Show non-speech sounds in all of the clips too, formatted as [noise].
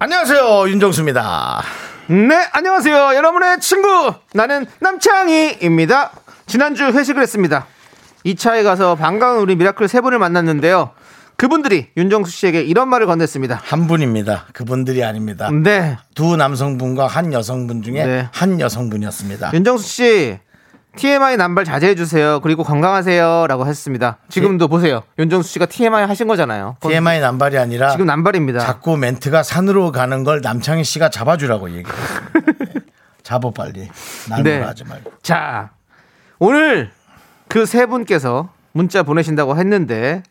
안녕하세요 윤정수입니다. 네, 안녕하세요. 여러분의 친구. 나는 남창희입니다. 지난주 회식을 했습니다. 2차에 가서 반가운 우리 미라클 세 분을 만났는데요. 그분들이 윤정수 씨에게 이런 말을 건넸습니다. 한 분입니다. 그분들이 아닙니다. 네. 두 남성분과 한 여성분 중에 네. 한 여성분이었습니다. 윤정수 씨, TMI 남발 자제해 주세요. 그리고 건강하세요. 라고 했습니다. 지금도 보세요. 윤정수 씨가 TMI 하신 거잖아요. TMI 남발이 아니라 지금 남발입니다. 자꾸 멘트가 산으로 가는 걸 남창희 씨가 잡아주라고 얘기해. [laughs] 잡어 빨리. 날 네. 하지 말고. 자, 오늘 그 세 분께서 문자 보내신다고 했는데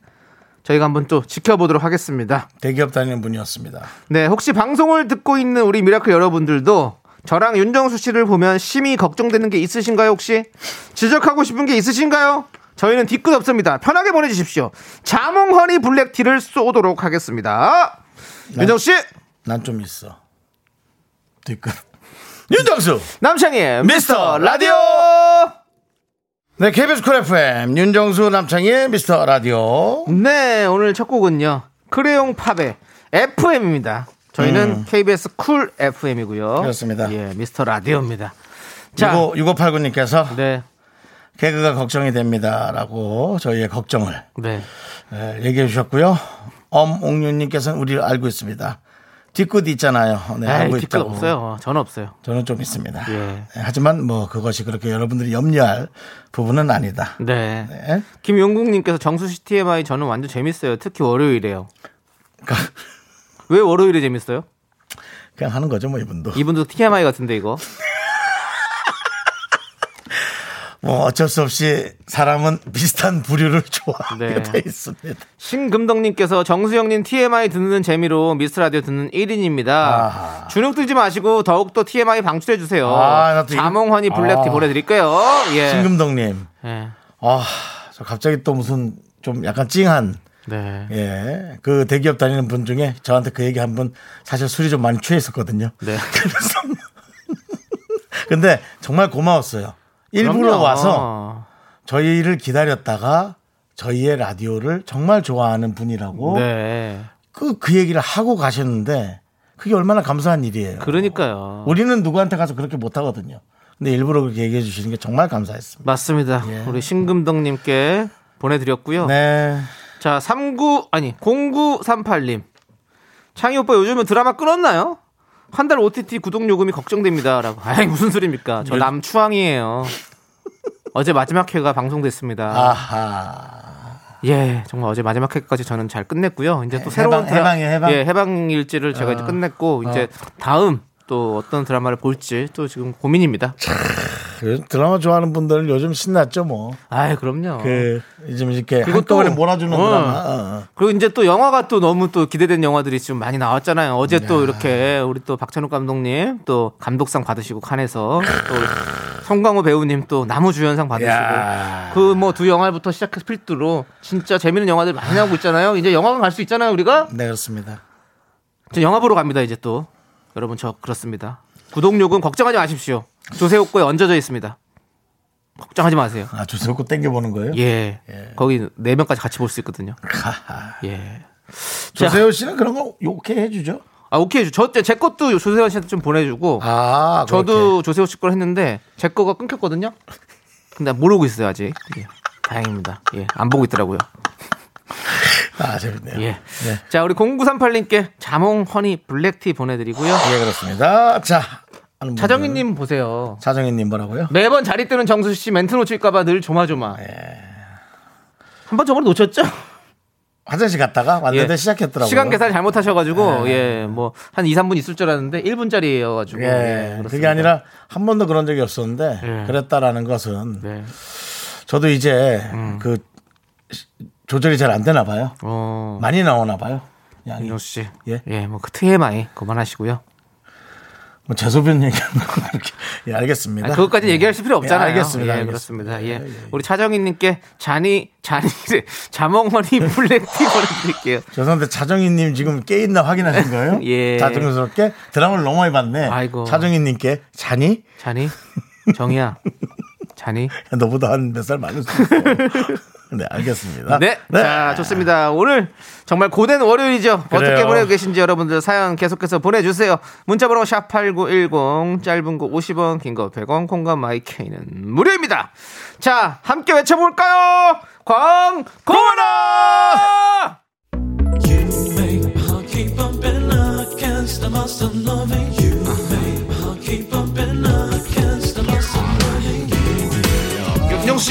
저희가 한번 또 지켜보도록 하겠습니다. 대기업 다니는 분이었습니다. 네, 혹시 방송을 듣고 있는 우리 미라클 여러분들도 저랑 윤정수 씨를 보면 심히 걱정되는 게 있으신가요, 혹시? 지적하고 싶은 게 있으신가요? 저희는 뒤끝 없습니다. 편하게 보내주십시오. 자몽허니 블랙티를 쏘도록 하겠습니다. 윤정수 씨, 난 좀 있어. 뒤끝. 윤정수! 남창희의 미스터 라디오! 네, KBS 쿨 FM 윤정수 남창희의 미스터 라디오. 네, 오늘 첫 곡은요. 크레용 팝의 FM입니다. 저희는 KBS 쿨 FM이고요. 음. 그렇습니다. 예, 미스터 라디오입니다. 자, 6589님께서 네, 개그가 걱정이 됩니다라고 저희의 걱정을 네. 에, 얘기해 주셨고요. 엄옥윤님께서는 우리를 알고 있습니다. 뒤끝 있잖아요. 네, 알고 뒤끝 있다고. 없어요. 저는 없어요. 저는 좀 있습니다. 예. 네, 하지만 뭐 그것이 그렇게 여러분들이 염려할 부분은 아니다. 네. 네. 김용국님께서 정수 씨 TMI 저는 완전 재밌어요. 특히 월요일에요. 왜 월요일에 재밌어요? 그냥 하는 거죠, 뭐 이분도. 이분도 TMI 같은데 이거. [laughs] 뭐 어쩔 수 없이 사람은 비슷한 부류를 [laughs] 좋아하게 네. 돼 있습니다. 신금덕님께서 정수영님 TMI 듣는 재미로 미스 라디오 듣는 1인입니다. 아하. 주눅 들지 마시고 더욱더 TMI 방출해 주세요. 아, 자몽허니 블랙티 아. 보내드릴게요. 예. 신금덕님, 예. 아, 저 갑자기 또 무슨 좀 약간 찡한 네. 예, 그 대기업 다니는 분 중에 저한테 그 얘기 한 분 사실 술이 좀 많이 취해 있었거든요. 네. [laughs] 그래서 [laughs] 근데 정말 고마웠어요. 일부러 그럼요. 와서 저희를 기다렸다가 저희의 라디오를 정말 좋아하는 분이라고 네. 그, 그 얘기를 하고 가셨는데 그게 얼마나 감사한 일이에요. 그러니까요. 우리는 누구한테 가서 그렇게 못 하거든요. 근데 일부러 그렇게 얘기해 주시는 게 정말 감사했습니다. 맞습니다. 예. 우리 신금덕님께 보내드렸고요. 네. 자, 39, 아니, 0938님. 창희 오빠 요즘은 드라마 끊었나요? 한 달 OTT 구독 요금이 걱정됩니다. 라고. 아이, 무슨 소리입니까? 저 요- 남추왕이에요. 어제 마지막 회가 방송됐습니다. 아하. 예, 정말 어제 마지막 회까지 저는 잘 끝냈고요. 이제 또 해- 새로운 해방- 해방이에요, 해방? 예, 해방 일지를 제가 이제 어. 끝냈고 이제 다음 또 어떤 드라마를 볼지 또 지금 고민입니다. 그 드라마 좋아하는 분들 요즘 신났죠, 뭐. 아, 그럼요. 그, 좀 이렇게 한꺼번에 또- 몰아주는 어. 드라마. 어. 그리고 이제 또 영화가 또 너무 또 기대된 영화들이 좀 많이 나왔잖아요. 어제 또 이렇게 우리 또 박찬욱 감독님 또 감독상 받으시고 칸에서 또 성광호 배우님 또 나무 주연상 받으시고 야. 그뭐 두 영화부터 시작해서 필두로 진짜 재밌는 영화들 많이 나오고 있잖아요. 이제 영화관 갈 수 있잖아요, 우리가. 네, 그렇습니다. 저 영화 보러 갑니다, 이제 또. 여러분 저 그렇습니다. 구독료금 걱정하지 마십시오. 조세호거에 얹어져 있습니다. 걱정하지 마세요. 아, 조세호고 땡겨 보는 거예요? 예. 거기 네 명까지 같이 볼 수 있거든요. 예. 조세호 씨는 그런 거 욕해 해주죠? 아 오케이 저제 것도 조세호 씨한테 좀 보내주고 아, 저도 조세호 씨 걸 했는데 제 거가 끊겼거든요. 근데 모르고 있어요 아직. 예. 다행입니다. 예, 안 보고 있더라고요. [laughs] 아, 재밌네요. 예. 네. 자 우리 0938님께 자몽 허니 블랙티 보내드리고요. 예, 그렇습니다. 자. 차정희님 보세요. 차정희님 뭐라고요? 매번 자리 뜨는 정수 씨 멘트 놓칠까봐 늘 조마조마. 예. 한번 저번에 놓쳤죠? 화장실 갔다가 왔는데 예. 시작했더라고요. 시간 계산 잘못하셔가지고 예뭐한 2, 3분 있을 줄 알았는데 1분짜리여가지고 예, 그게 아니라 한 번도 그런 적이 없었는데 예. 그랬다라는 것은 네. 저도 이제 음. 그 조절이 잘 안 되나 봐요. 어 많이 나오나 봐요. 양이. 윤정 씨. 예. 예, 뭐그 TMI 그만하시고요. 뭐 재소변 얘기하는 거. 예, 알겠습니다. 아, 그것까지 얘기할 필요 없잖아요. 예, 알겠습니다. 예, 알겠습니다. 그렇습니다. 예. 우리 차정희님께 잔이 잔이 [laughs] 자몽머니 블랙티 [laughs] 보내드릴게요. 죄송한데 차정희님 지금 깨 있나 확인하신 거예요? [laughs] 예. 자정스럽게 드라마를 너무 많이 봤네. 아이고. 차정희님께 자니? 잔이 정희야, 잔이. 너보다 한 몇 살 많을 수 있어. 네, 알겠습니다. 네. 자, 좋습니다. 오늘 정말 고된 월요일이죠. 어떻게 그래요. 보내고 계신지 여러분들 사연 계속해서 보내주세요. 문자번호 샵8910, 짧은 거 50원, 긴 거 100원, 콩과 마이케이는 무료입니다. 자, 함께 외쳐볼까요? 광고나!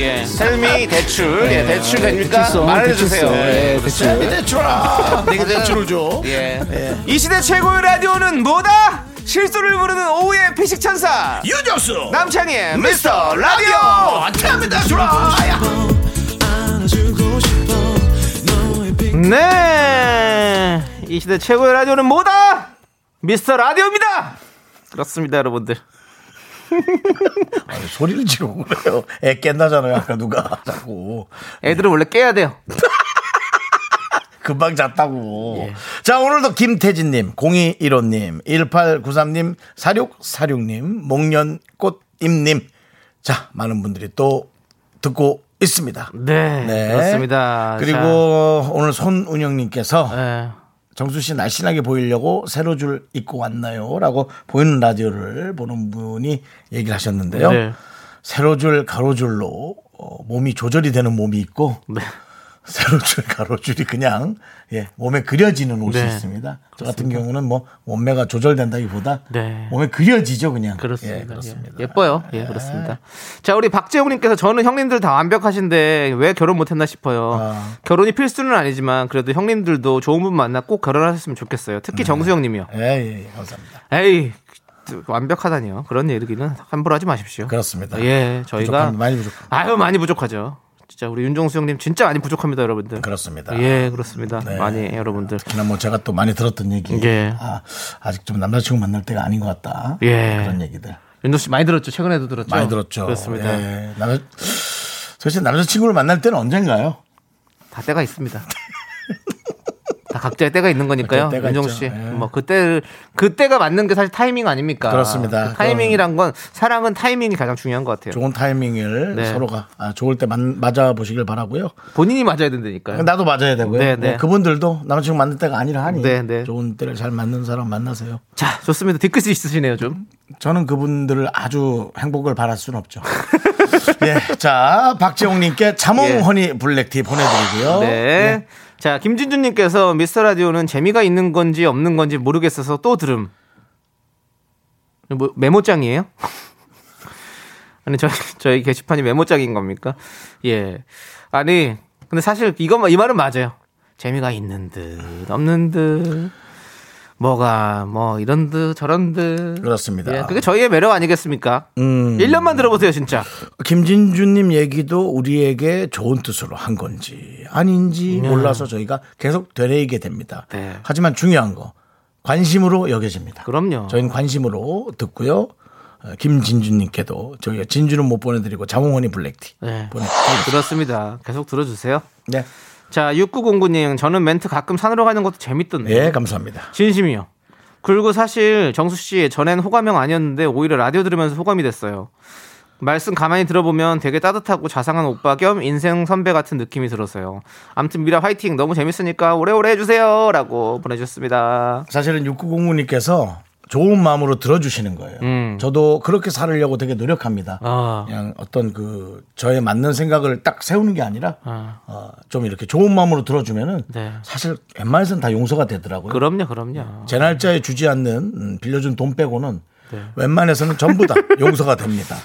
예. 텔미 대출. 예, 대출 됩니까? 대출성, 말해주세요. 대출성. 예. 예, 대출. 대출아 내게 대출을 줘 예. 이 시대 최고의 라디오는 뭐다? 실수를 부르는 오후의 피식 천사. 유정수 남창희의 미스터 라디오. 이태미 대출아 네. 이 시대 최고의 라디오는 뭐다? 미스터 라디오입니다. 그렇습니다, 여러분들. 소리를 지르고 그래요 애 깬다잖아요 아까 누가 자꾸 애들은 원래 깨야 돼요. [laughs] 금방 잤다고. 자, 오늘도 김태진님, 0215님, 1893님, 4646님, 목련꽃임님. 자, 많은 분들이 또 듣고 있습니다. 네. 그렇습니다. 그리고 오늘 손운영님께서 자, 예. 정수 씨 날씬하게 보이려고 세로줄 입고 왔나요? 라고 보이는 라디오를 보는 분이 얘기를 하셨는데요. 네. 세로줄, 가로줄로 어, 몸이 조절이 되는 몸이 있고 네. 세로줄, 가로줄이 그냥 예, 몸에 그려지는 옷이 네. 있습니다. 저 같은 경우는 뭐 몸매가 조절된다기보다 네. 몸에 그려지죠, 그냥. 그렇습니다. 예, 그렇습니다. 예, 뻐요 예, 그렇습니다. 자, 우리 박재홍님께서 저는 형님들 다 완벽하신데 왜 결혼 못했나 싶어요. 아. 결혼이 필수는 아니지만 그래도 형님들도 좋은 분 만나 꼭 결혼하셨으면 좋겠어요. 특히 정수영님이요. 예, 예, 예, 감사합니다. 에이, 완벽하다니요. 그런 얘기는 함부로 하지 마십시오. 그렇습니다. 예, 저희가. 많이 부족합니다. 아유 많이 부족하죠. 진짜 우리 윤종수 형님 진짜 많이 부족합니다, 여러분들. 그렇습니다. 예, 그렇습니다. 네. 많이 여러분들. 그냥 뭐 제가 또 많이 들었던 얘기. 예. 아, 아직 좀 남자친구 만날 때가 아닌 것 같다. 예. 그런 얘기들. 윤종수 씨 많이 들었죠? 최근에도 들었죠? 많이 들었죠. 그렇습니다. 예. 남자, 도대체 남자친구를 만날 때는 언젠가요? 다 때가 있습니다. [laughs] 다 각자의 때가 있는 거니까요. 윤종수 있죠. 씨. 예. 뭐 그때 그때가 맞는 게 사실 타이밍 아닙니까? 그렇습니다. 그 타이밍이란 건 사랑은 타이밍이 가장 중요한 것 같아요. 좋은 타이밍을 네. 서로가 아, 좋을 때 만- 맞아 보시길 바라고요. 본인이 맞아야 된다니까요. 나도 맞아야 되고요. 네, 뭐 네. 그분들도 남자친구 만날 때가 아니라 하니 네, 네. 좋은 때를 잘 맞는 사람 만나세요. 자, 좋습니다. 뒤끝이 있으시네요, 좀. 저는 그분들을 아주 행복을 바랄 수는 없죠. [laughs] 예, 자 박재홍 님께 자몽 예. 허니 블랙티 보내 드리고요. 네. 자, 김진주님께서 미스터 라디오는 재미가 있는 건지 없는 건지 모르겠어서 또 들음. 뭐, 메모장이에요? [laughs] 아니, 저희, 저희 게시판이 메모장인 겁니까? 예. 아니, 근데 사실 이것만, 이 말은 맞아요. 재미가 있는 듯, 없는 듯. 뭐가, 뭐, 이런 듯, 저런 듯. 그렇습니다. 예, 그게 저희의 매력 아니겠습니까? 음. 1년만 들어보세요, 진짜. 김진주님 얘기도 우리에게 좋은 뜻으로 한 건지 아닌지 몰라서 저희가 계속 되뇌이게 됩니다. 네. 하지만 중요한 거 관심으로 여겨집니다. 그럼요. 저희는 관심으로 듣고요. 어, 김진주님께도 저희가 진주는 못 보내드리고 자몽원이 블랙티 네. 보내드리겠습니다. 그렇습니다. 계속 들어주세요. 네. 자, 6909님, 저는 멘트 가끔 산으로 가는 것도 재밌던데. 예, 감사합니다. 진심이요. 그리고 사실 정수 씨 전엔 호감형 아니었는데 오히려 라디오 들으면서 호감이 됐어요. 말씀 가만히 들어보면 되게 따뜻하고 자상한 오빠 겸 인생 선배 같은 느낌이 들었어요. 아무튼 미라 화이팅 너무 재밌으니까 오래오래 해주세요라고 보내주셨습니다. 사실은 6909님께서 좋은 마음으로 들어주시는 거예요. 음. 저도 그렇게 살으려고 되게 노력합니다. 아. 그냥 어떤 그 저에 맞는 생각을 딱 세우는 게 아니라 아. 어, 좀 이렇게 좋은 마음으로 들어주면은 네. 사실 웬만해서는 다 용서가 되더라고요. 그럼요, 그럼요. 제 날짜에 주지 않는 음, 빌려준 돈 빼고는 네. 웬만해서는 전부 다 [laughs] 용서가 됩니다.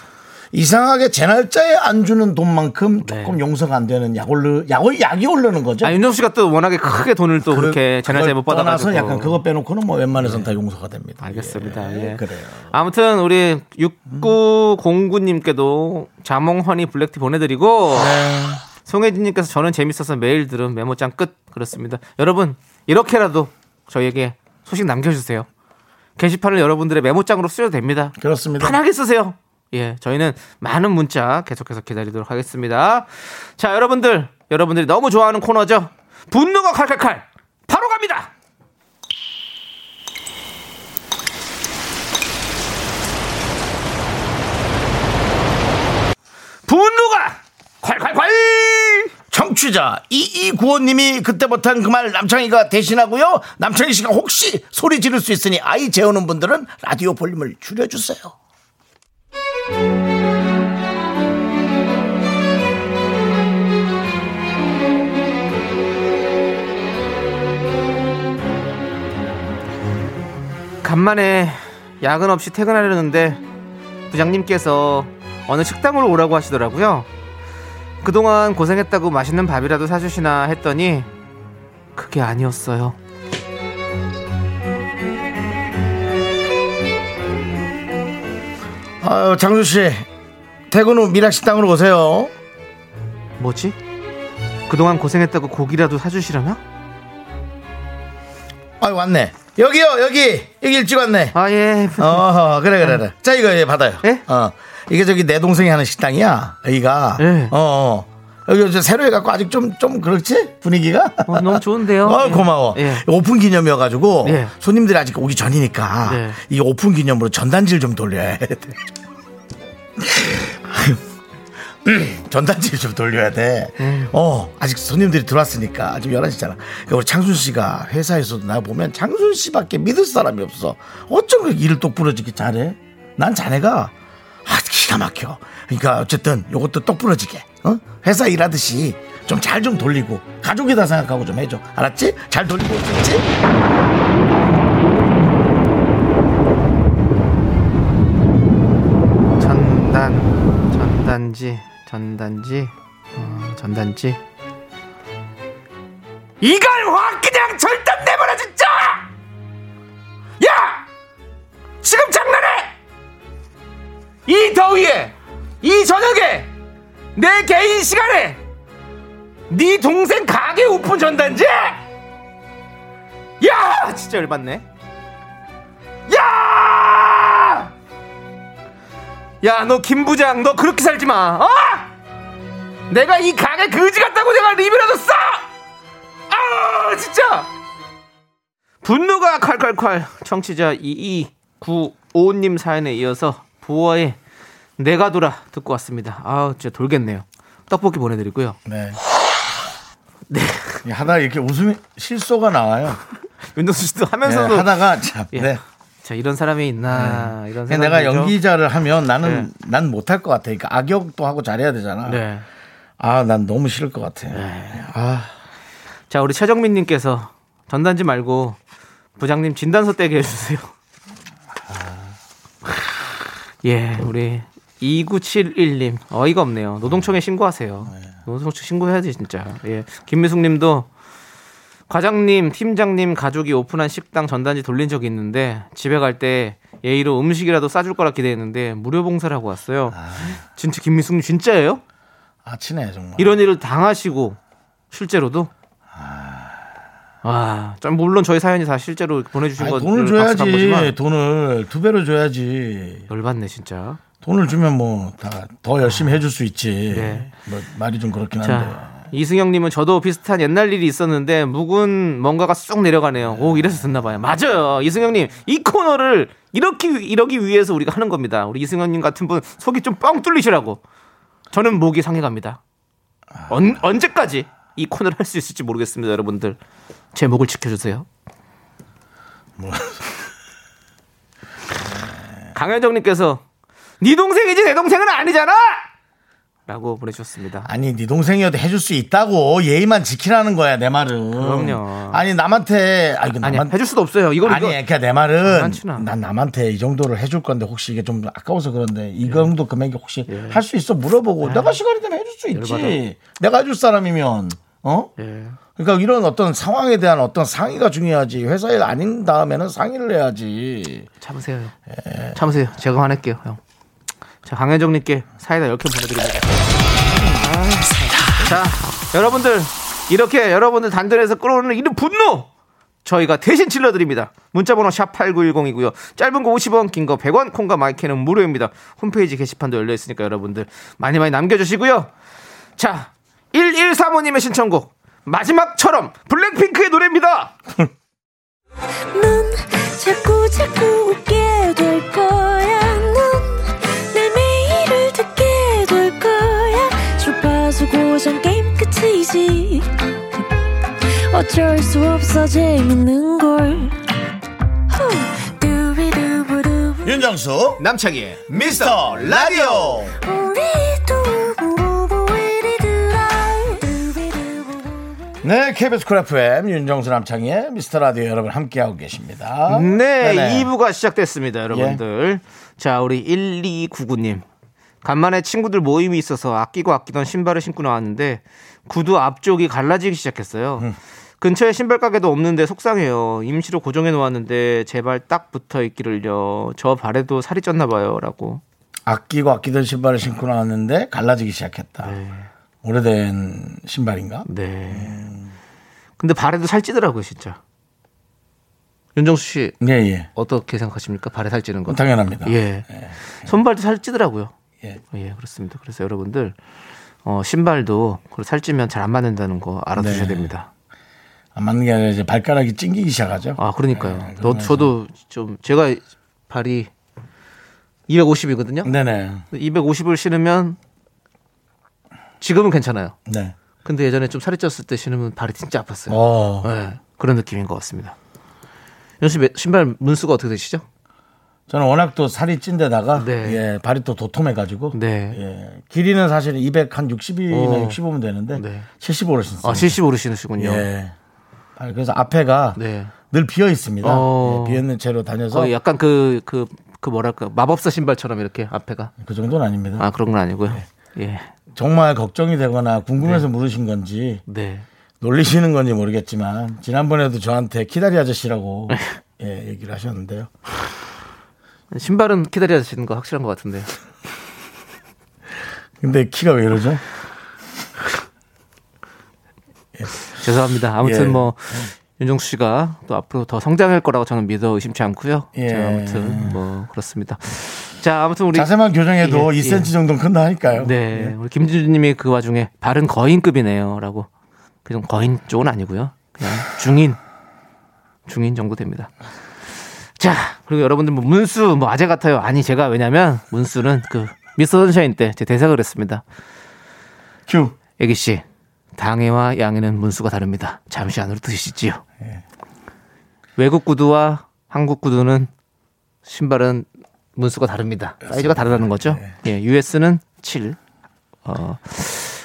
이상하게 제 날짜에 안 주는 돈만큼 네. 조금 용서가 안 되는 약 올르 약 약이 오르는 거죠. 아, 윤정수 씨가 또 워낙에 크게 돈을 또 그 렇게 재날짜에 못 그걸 받아가지고. 떠나서 약간 그거 빼놓고는 뭐 웬만해서는 다 용서가 됩니다. 알겠습니다. 예, 예. 그래요. 아무튼 우리 6909님께도 자몽허니 블랙티 보내드리고 네. 송혜진님께서 저는 재밌어서 매일 들은 메모장 끝 그렇습니다. 여러분 이렇게라도 저희에게 소식 남겨주세요. 게시판을 여러분들의 메모장으로 쓰셔도 됩니다. 그렇습니다. 편하게 쓰세요. 예, 저희는 많은 문자 계속해서 기다리도록 하겠습니다. 자, 여러분들, 여러분들이 너무 좋아하는 코너죠. 분노가 칼칼칼 바로 갑니다. 분노가 콸콸콸! 청취자 이이구호님이 그때 못한 그 말 남창희가 대신하고요. 남창희 씨가 혹시 소리 지를 수 있으니 아이 재우는 분들은 라디오 볼륨을 줄여주세요. 간만에 야근 없이 퇴근하려는데 부장님께서 어느 식당으로 오라고 하시더라고요. 그동안 고생했다고 맛있는 밥이라도 사주시나 했더니 그게 아니었어요. 아유 장수 씨 퇴근 후 미락식당으로 오세요. 뭐지? 그동안 고생했다고 고기라도 사주시려나? 아 왔네. 여기요 여기 여기 일찍 왔네. 아 예. 어 그래 그래 그래. 자 이거 예, 받아요. 예? 어 이게 저기 내 동생이 하는 식당이야. 여기가. 예. 어, 어. 여기 저 새로 해갖고 아직 좀 좀 그렇지 분위기가. 어, 너무 좋은데요. [laughs] 어, 예. 고마워. 예. 오픈 기념이어가지고 예. 손님들이 아직 오기 전이니까 네. 이 오픈 기념으로 전단지를 좀 돌려야 돼. [laughs] 전단지를 좀 돌려야 돼. 음. 어, 아직 손님들이 들어왔으니까 지금 11시잖아. 그러니까 우리 창순 씨가 회사에서도 나 보면 창순 씨밖에 믿을 사람이 없어. 어쩜 그렇게 일을 똑부러지게 잘해? 난 자네가 아, 기가 막혀. 그러니까 어쨌든 요것도 똑 부러지게 어? 회사 일하듯이 좀잘좀 돌리고 가족이다 생각하고 좀 해줘. 알았지? 잘 돌리고 있지? 전단 전단지 전단지 어, 전단지 이걸 확 그냥 절단 내버려 진짜 야 지금 장난해 이 더위에 이 저녁에 내 개인 시간에 네 동생 가게 오픈 전단지 야 진짜 열받네 야 야, 너 김부장, 너 그렇게 살지 마. 어? 내가 이 가게 그지 같다고 내가 리뷰라도 써. 아, 진짜. 분노가 칼칼칼. 청취자 2295님 사연에 이어서 부어의 내가 돌아 듣고 왔습니다. 아, 진짜 돌겠네요. 떡볶이 보내드리고요. 네. [laughs] 하다 이렇게 웃음이 실소가 나와요. [laughs] 윤정수 씨도 네, 하면서도 하다가 참. 예. 네. 자 이런 사람이 있나 이런 그냥 내가. 연기자를 하면 나는 난 못할 것 같아. 그러니까 악역도 하고 잘해야 되잖아. 네. 아, 난 너무 싫을 것 같아. 아, 자, 우리 최정민님께서 전단지 말고 부장님 진단서 떼게 해주세요. 예, 우리 2971님 어이가 없네요. 노동청에 신고하세요. 노동청 신고해야지 진짜. 예, 김미숙님도 과장님, 팀장님 가족이 오픈한 식당 전단지 돌린 적이 있는데 집에 갈 때 예의로 음식이라도 싸줄 거라 기대했는데 무료 봉사를 하고 왔어요. 진짜 김미숙님 진짜예요? 아 친해 정말. 이런 일을 당하시고 실제로도 아, 좀 물론 저희 사연이 다 실제로 보내주신 거 돈을 줘야지. 돈을 두 배로 줘야지. 열받네 진짜. 돈을 주면 뭐 다 더 열심히 해줄 수 있지. 네. 뭐 말이 좀 그렇긴 한데. 자 이승영님은 저도 비슷한 옛날 일이 있었는데 묵은 뭔가가 쑥 내려가네요. 오 이래서 듣나 봐요. 맞아요, 이승영님 이 코너를 이렇게 이러기 위해서 우리가 하는 겁니다. 우리 이승영님 같은 분 속이 좀 뻥 뚫리시라고. 저는 목이 상해갑니다. 언, 언제까지 이 코너를 할 수 있을지 모르겠습니다, 여러분들. 제 목을 지켜주세요. 강현정님께서 네 동생이지 내 동생은 아니잖아. 라고 보내주셨습니다. 아니 네 동생이어도 해줄 수 있다고 예의만 지키라는 거야 내 말은. 그럼요. 아니 남한테 아 이거 아니, 남한 해줄 수도 없어요. 이거 아니 그러니까 내 말은. 난 남한테 이 정도를 해줄 건데 혹시 이게 좀 아까워서 그런데 이 정도 금액이 혹시 예. 할수 있어 물어보고 내가 시간이 되면 해줄 수 있지. 내가 해줄 사람이면 어? 예. 그러니까 이런 어떤 상황에 대한 어떤 상의가 중요하지. 회사 일 아닌 다음에는 상의를 해야지. 참으세요. 형. 예. 참으세요. 제가 화낼게요, 형. 자, 강혜정님께 사이다 10개 보내드립니다. 아, 자, 여러분들, 이렇게 여러분들 단전에서 끌어오는 이런 분노! 저희가 대신 질러드립니다. 문자번호 샵8910이고요. 짧은 거 50원, 긴 거 100원, 콩과 마이크는 무료입니다. 홈페이지 게시판도 열려있으니까 여러분들 많이 많이 남겨주시고요. 자, 1135님의 신청곡. 마지막처럼 블랙핑크의 노래입니다. 넌 자꾸 자꾸 웃게 될 거야. 넌내 매일을 듣게 될 거야. 주파수 고정 게임 끝이지. 어쩔 수 없어 재밌는 걸. 윤정수 남창희의 미스터 라디오. 네, KBS 쿨 FM 윤정수 남창희의 미스터 라디오 여러분 함께하고 계십니다. 네, 네네. 2부가 시작됐습니다, 여러분들. 자, 우리 1299님. 간만에 친구들 모임이 있어서 아끼고 아끼던 신발을 신고 나왔는데 구두 앞쪽이 갈라지기 시작했어요. 음. 근처에 신발 가게도 없는데 속상해요. 임시로 고정해 놓았는데 제발 딱 붙어 있기를요. 저 발에도 살이 쪘나 봐요라고. 아끼고 아끼던 신발을 신고 나왔는데 갈라지기 시작했다. 오래된 신발인가? 네. 근데 발에도 살 찌더라고요, 진짜. 윤정수 씨 예, 예. 어떻게 생각하십니까? 발에 살 찌는 거? 당연합니다. 예. 손발도 살 찌더라고요. 예. 예, 그렇습니다. 그래서 여러분들 어, 신발도 그 살찌면 잘 안 맞는다는 거 알아두셔야 네. 됩니다. 안 맞는 게 아니라 이제 발가락이 찡기기 시작하죠. 아, 그러니까요. 네, 너. 저도 좀 제가 발이 250이거든요. 네네. 250을 신으면 지금은 괜찮아요. 네. 근데 예전에 좀 살이 쪘을 때 신으면 발이 진짜 아팠어요. 어. 네, 그런 느낌인 것 같습니다. 씨 신발 문수가 어떻게 되시죠? 저는 워낙 또 살이 찐 데다가 네. 예, 발이 또 도톰해가지고 네. 예, 길이는 사실 200한 60이나 어. 65면 되는데 네. 75를 신습니다. 아, 75로 신으시군요. 예. 아, 그래서 앞에가 네. 늘 비어 있습니다. 어. 예, 비어 있는 채로 다녀서 약간 그, 그, 그 뭐랄까, 마법사 신발처럼 이렇게 앞에가. 그 정도는 아닙니다. 아, 그런 건 아니고요. 네. 예. 정말 걱정이 되거나 궁금해서 물으신 건지 네. 놀리시는 건지 모르겠지만 지난번에도 저한테 키다리 아저씨라고 [laughs] 예, 얘기를 하셨는데요. 신발은 기다려야 되시는 거 확실한 것 같은데요. [laughs] 근데 키가 왜 이러죠? [laughs] 죄송합니다. 아무튼 예. 뭐, 윤정수 씨가 또 앞으로 더 성장할 거라고 저는 믿어 의심치 않고요. 예. 자, 아무튼 뭐, 그렇습니다. 자, 아무튼 우리. 자세만 교정해도 예, 2cm 예. 정도는 큰다니까요. 네. 우리 김진주 님이 그 와중에 발은 거인급이네요. 라고. 그좀 거인 쪽은 아니고요. 그냥 중인. 중인 정도 됩니다. 자, 그리고 여러분들 뭐 문수 뭐 아재 같아요. 아니, 제가 왜냐면 문수는 그 미스터 선샤인 때 제 대사가 그랬습니다. 큐. 애기 씨, 당해와 양해는 문수가 다릅니다. 잠시 안으로 드시지요. 외국 구두와 한국 구두는 신발은 문수가 다릅니다. 사이즈가 다르다는 거죠. 예, US는 7, 어,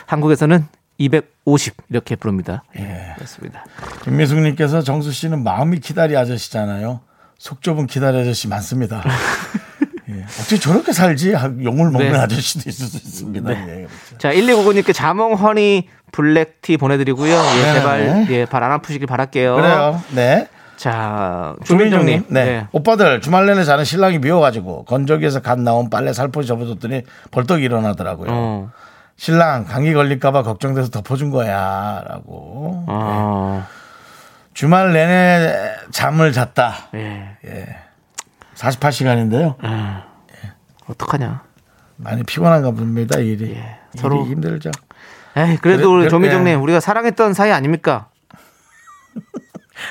한국에서는 250 이렇게 부릅니다. 예, 그렇습니다. 김미숙님께서 정수 씨는 마음이 키다리 아저씨잖아요. 속 좁은 키다리 아저씨 많습니다. [laughs] 예. 어떻게 저렇게 살지? 하- 용을 먹는 네. 아저씨도 있을 수 있습니다. 예, 그렇죠. 자, 1299님께 자몽 허니 블랙티 보내드리고요. 예, 네. 제발 예, 발 안 아프시길 바랄게요. 그래요. 네. 자, 조민정님, 조민정님, 네. 오빠들 주말 내내 자는 신랑이 미워가지고 건조기에서 갓 나온 빨래 살포시 접어줬더니 벌떡 일어나더라고요. 어, 신랑 감기 걸릴까봐 걱정돼서 덮어준 거야라고. 어, 주말 내내 잠을 잤다. 예, 48시간인데요. 어떡하냐. 많이 피곤한가 봅니다 일이. 예, 일이 서로- 힘들죠. 에이, 그래도 그래- 우리 조민정님, 예. 우리가 사랑했던 사이 아닙니까?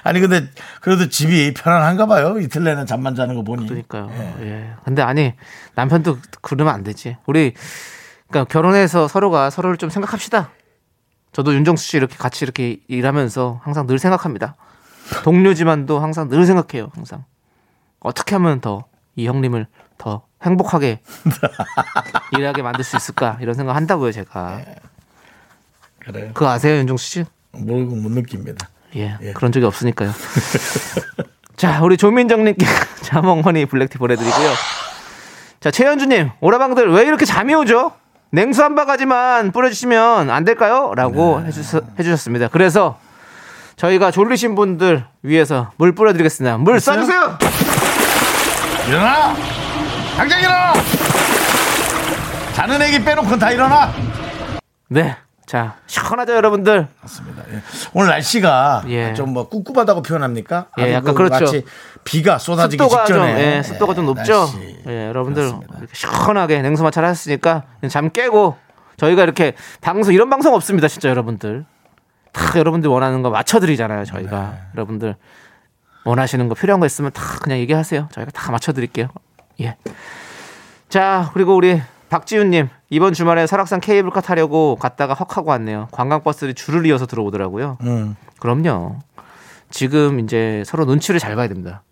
아니 근데 그래도 집이 편안한가 봐요. 이틀 내내 잠만 자는 거 보니. 그러니까요. 예. 근데 아니, 남편도 그러면 안 되지. 우리, 그러니까 결혼해서 서로가 서로를 좀 생각합시다. 저도 윤정수 씨 이렇게 같이 이렇게 일하면서 항상 늘 생각합니다. 동료지만도 항상 늘 생각해요. 항상. 어떻게 하면 더 이 형님을 더 행복하게 [laughs] 일하게 만들 수 있을까 이런 생각 한다고요 제가 그래요. 그거 아세요 윤종수 씨? 모르고 못 느낍니다. 예, 그런 적이 없으니까요. 자, 우리 조민정님께 [laughs] 자몽허니 블랙티 보내드리고요. 자, 최현주님, 오라방들 왜 이렇게 잠이 오죠? 냉수 한 바가지만 뿌려주시면 안 될까요? 라고 해주셨, 해주셨습니다. 그래서 저희가 졸리신 분들 위해서 물 뿌려드리겠습니다. 물 쏴주세요! 일어나! 당장 일어나! 자는 애기 빼놓고 다 일어나! 네. 자, 시원하죠, 여러분들? 맞습니다. 예. 오늘 날씨가 예. 좀뭐 꿉꿉하다고 표현합니까? 예, 약간 그 그렇죠. 마치 비가 쏟아지기 습도가 좀, 직전에 예, 습도가 좀 높죠? 날씨. 예, 여러분들 시원하게 잘 하셨으니까 잠 깨고 저희가 이렇게 방송 이런 방송 없습니다, 진짜 여러분들. 다 여러분들 원하는 거 맞춰 드리잖아요, 저희가. 네. 여러분들 원하시는 거 필요한 거 있으면 다 그냥 얘기하세요. 저희가 다 맞춰 드릴게요. 예. 자, 그리고 우리 박지훈 님 이번 주말에 설악산 케이블카 타려고 갔다가 헉 하고 왔네요. 관광버스들이 줄을 이어서 들어오더라고요. 음. 그럼요. 지금 이제 서로 눈치를 잘 봐야 됩니다.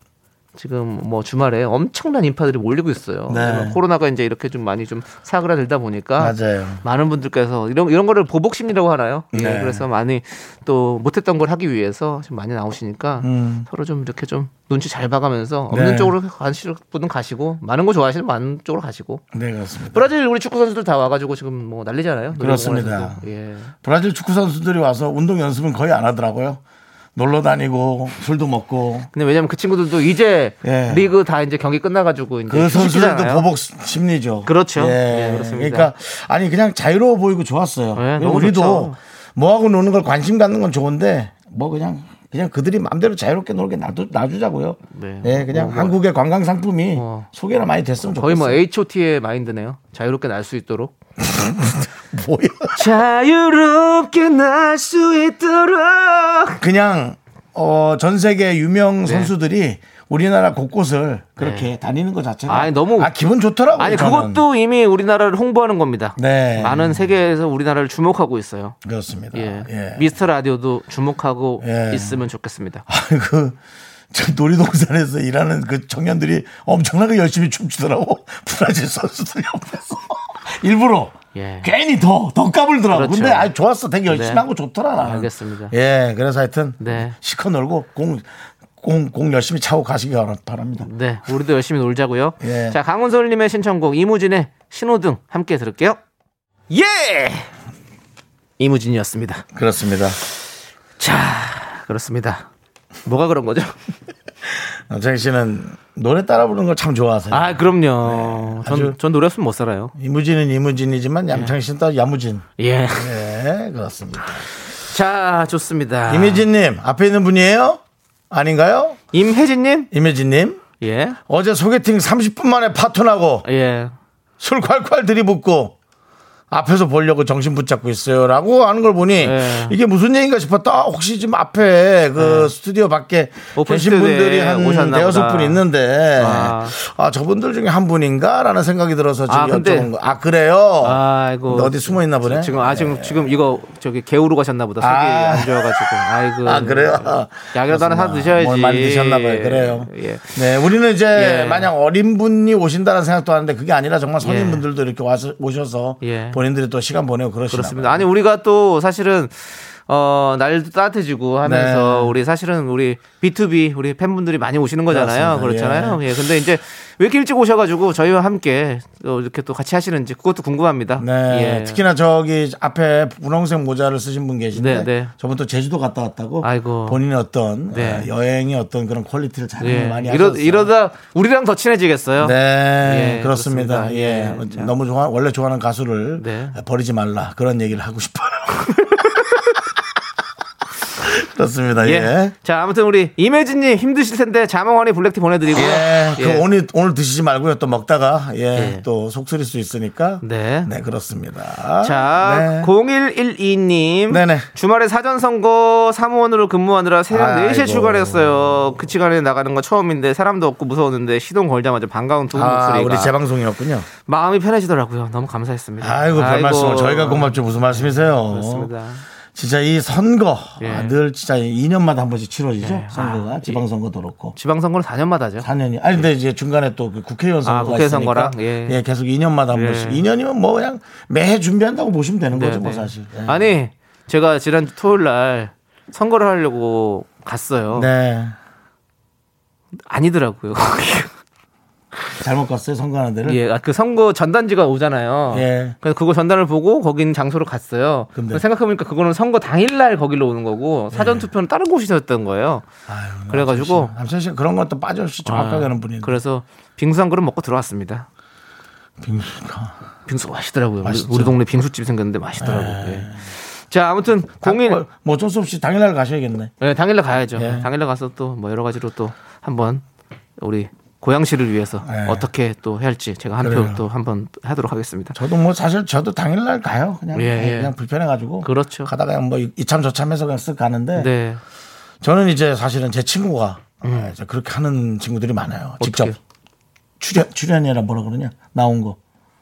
지금 뭐 주말에 엄청난 인파들이 몰리고 있어요. 네. 코로나가 이제 이렇게 좀 많이 좀 사그라들다 보니까 맞아요. 많은 분들께서 이런 이런 거를 보복 심리라고 하나요? 예, 네. 그래서 많이 또 못했던 걸 하기 위해서 지금 많이 나오시니까 음. 서로 좀 이렇게 좀 눈치 잘 봐가면서 없는 네. 쪽으로 가실 분은 가시고 많은 거 좋아하시는 많은 쪽으로 가시고 네, 그렇습니다. 브라질 우리 축구 선수들 다 와가지고 지금 뭐 난리잖아요. 그렇습니다. 예. 브라질 축구 선수들이 와서 운동 연습은 거의 안 하더라고요. 놀러 다니고 술도 먹고 근데 왜냐면 그 친구들도 이제 예. 리그 다 이제 경기 끝나가지고 이제 그 선수들도. 보복 심리죠. 그렇죠. 예, 그렇습니다. 그러니까 아니 그냥 자유로워 보이고 좋았어요. 네, 너무 우리도 좋죠. 뭐하고 노는 걸 관심 갖는 건 좋은데 뭐 그냥 그냥 그들이 마음대로 자유롭게 놀게 놔두, 놔주자고요. 네. 예, 그냥 뭐, 뭐. 한국의 관광 상품이 어. 소개나 많이 됐으면 거의 좋겠어요. 뭐 H.O.T의 마인드네요. 자유롭게 날 수 있도록. [laughs] 뭐야? 자유롭게 날 수 있도록. 그냥 어, 전 세계 유명 선수들이 우리나라 곳곳을 그렇게 다니는 것 자체가 네. 아니, 너무- 아, 기분 좋더라고요. 아니 저는. 그것도 이미 우리나라를 홍보하는 겁니다. 네. 많은 세계에서 우리나라를 주목하고 있어요. 그렇습니다. 예. 예. 미스터 라디오도 주목하고 예. 있으면 좋겠습니다. 그, 저 놀이동산에서 일하는 그 청년들이 엄청나게 열심히 춤추더라고. 브라질 선수들 옆에서. [laughs] 일부러. 예. 괜히 더, 더 까불더라고. 그렇죠. 근데 아 좋았어. 되게 열심히 네. 하고 좋더라. 나는. 알겠습니다. 예, 그래서 하여튼. 네. 시커 놀고 공, 공, 공 열심히 차고 가시기 바랍니다. 네, 우리도 열심히 놀자고요. 예. 자, 강훈솔님의 신청곡 이무진의 신호등 함께 들을게요. 예! 이무진이었습니다. 그렇습니다. 자, 그렇습니다. 뭐가 그런 거죠? [laughs] 남창희 씨는 노래 따라 부르는 걸 참 좋아하세요. 아, 그럼요. 네, 전, 전 노래 없으면 못 살아요. 이무진은 이무진이지만 얌창희 씨는 또 야무진. 예. 네, 그렇습니다. 자, 좋습니다. 이미진님, 앞에 있는 분이에요? 아닌가요? 임혜진님? 이미진님, 예. 어제 소개팅 30분 만에 파토 나고 예. 술 콸콸 들이붓고 앞에서 보려고 정신 붙잡고 있어요라고 하는 걸 보니 네. 이게 무슨 얘기인가 싶었다. 아, 혹시 지금 앞에 그 스튜디오 밖에 계신 분들이 한 대여섯. 분 있는데 아. 아. 저분들 중에 한 분인가라는 생각이 들어서 지금 아, 여쭤본 거. 아 그래요? 아이고. 어디 숨어 있나 보네. 지금, 아, 지금, 지금 이거 저기 개우로 가셨나 보다. 속이 아. 안 좋아가지고. 아이고. 아 그래요? 약이라도 하나 사 드셔야지. 뭘 많이 드셨나 봐요. 그래요. 예. 네, 우리는 이제 예. 만약 어린 분이 오신다는 생각도 하는데 그게 아니라 정말 성인분들도 이렇게 와서 오셔서 예. 본인들이 또 시간 보내고 그러시나 그렇습니다. 봐요. 아니 우리가 또 사실은 어 날도 따뜻해지고 하면서 네. 우리 사실은 우리 B2B 우리 팬분들이 많이 오시는 거잖아요. 그렇습니다. 그렇잖아요. 예. 근데 이제 왜 이렇게 일찍 오셔가지고 저희와 함께 또 이렇게 또 같이 하시는지 그것도 궁금합니다. 네, 예. 특히나 저기 앞에 분홍색 모자를 쓰신 분 계신데 네, 네. 저분 또 제주도 갔다 왔다고 아이고. 본인의 어떤 네. 어, 여행의 어떤 그런 퀄리티를 잘 예. 많이 이러, 하셨어요. 이러다 우리랑 더 친해지겠어요. 네, 예, 그렇습니다. 그렇습니다. 예, 예, 자. 너무 좋아 원래 좋아하는 가수를 네. 버리지 말라 그런 얘기를 하고 싶어요. [laughs] 그렇습니다. 예. 예. 자 아무튼 우리 임혜진님 힘드실 텐데 자몽원이 블랙티 보내드리고요. 예, 그 예. 오늘 오늘 드시지 말고요. 또 먹다가 예, 예. 또 속쓰릴 수 있으니까. 네. 네, 그렇습니다. 자, 네. 0112님. 네네. 주말에 사전 선거 사무원으로 근무하느라 새벽 아이고. 4시에 출근을 했어요. 그 시간에 나가는 건 처음인데 사람도 없고 무서웠는데 시동 걸자마자 반가운 두분 아, 목소리가 우리 재방송이었군요. 마음이 편해지더라고요. 너무 감사했습니다. 아이고, 별 말씀을 저희가 고맙죠. 무슨 말씀이세요? 그렇습니다. 진짜 이 선거 예. 아, 늘 진짜 2년마다 한 번씩 치러지죠. 예. 선거가 아, 지방선거도 그렇고. 지방선거는 4년마다 하죠. 4년이. 아니 근데 이제 중간에 또 그 국회의원 선거가 아, 국회 선거랑? 예. 예. 계속 2년마다 한 예. 번씩. 2년이면 뭐 그냥 매해 준비한다고 보시면 되는 거죠, 네, 뭐 네. 사실. 예. 아니, 제가 지난주 토요일 날 선거를 하려고 갔어요. 네. 아니더라고요. 잘못 갔어요, 선거하는 데를. 예, 아, 그 선거 전단지가 오잖아요. 예. 그래서 그거 전단을 보고 있는 장소로 갔어요. 근데? 생각해보니까 그거는 선거 당일날 거기로 오는 거고 사전 투표는 다른 곳이었던 거예요. 아유, 그래가지고 남천 씨 그런 것도 빠져없이 정확하게 아, 하는 분인데. 그래서 빙수 한 그릇 먹고 들어왔습니다. 빙수가. 빙수가 맛있더라고요. 우리, 맛있죠. 우리 동네 빙수집 생겼는데 맛있더라고요. 예. 자, 아무튼 공인 뭐, 뭐 어쩔 수 없이 당일날 가셔야겠네. 네, 당일날 가야죠. 예. 당일날 가서 또 뭐 여러 가지로 또 한번 우리 고양시를 위해서 예. 어떻게 또 해야 할지 제가 한 표. 또 한번 하도록 하겠습니다. 저도 뭐 사실 저도 당일날 가요. 그냥 예, 예. 그냥 불편해가지고. 그렇죠. 가다가 뭐 이참 저참해서 그냥 쓱 가는데. 네. 저는 이제 사실은 제 친구가 아, 이제 그렇게 하는 친구들이 많아요. 직접 음. 어떻게? 출연 출연이라 뭐라 그러냐 나온 거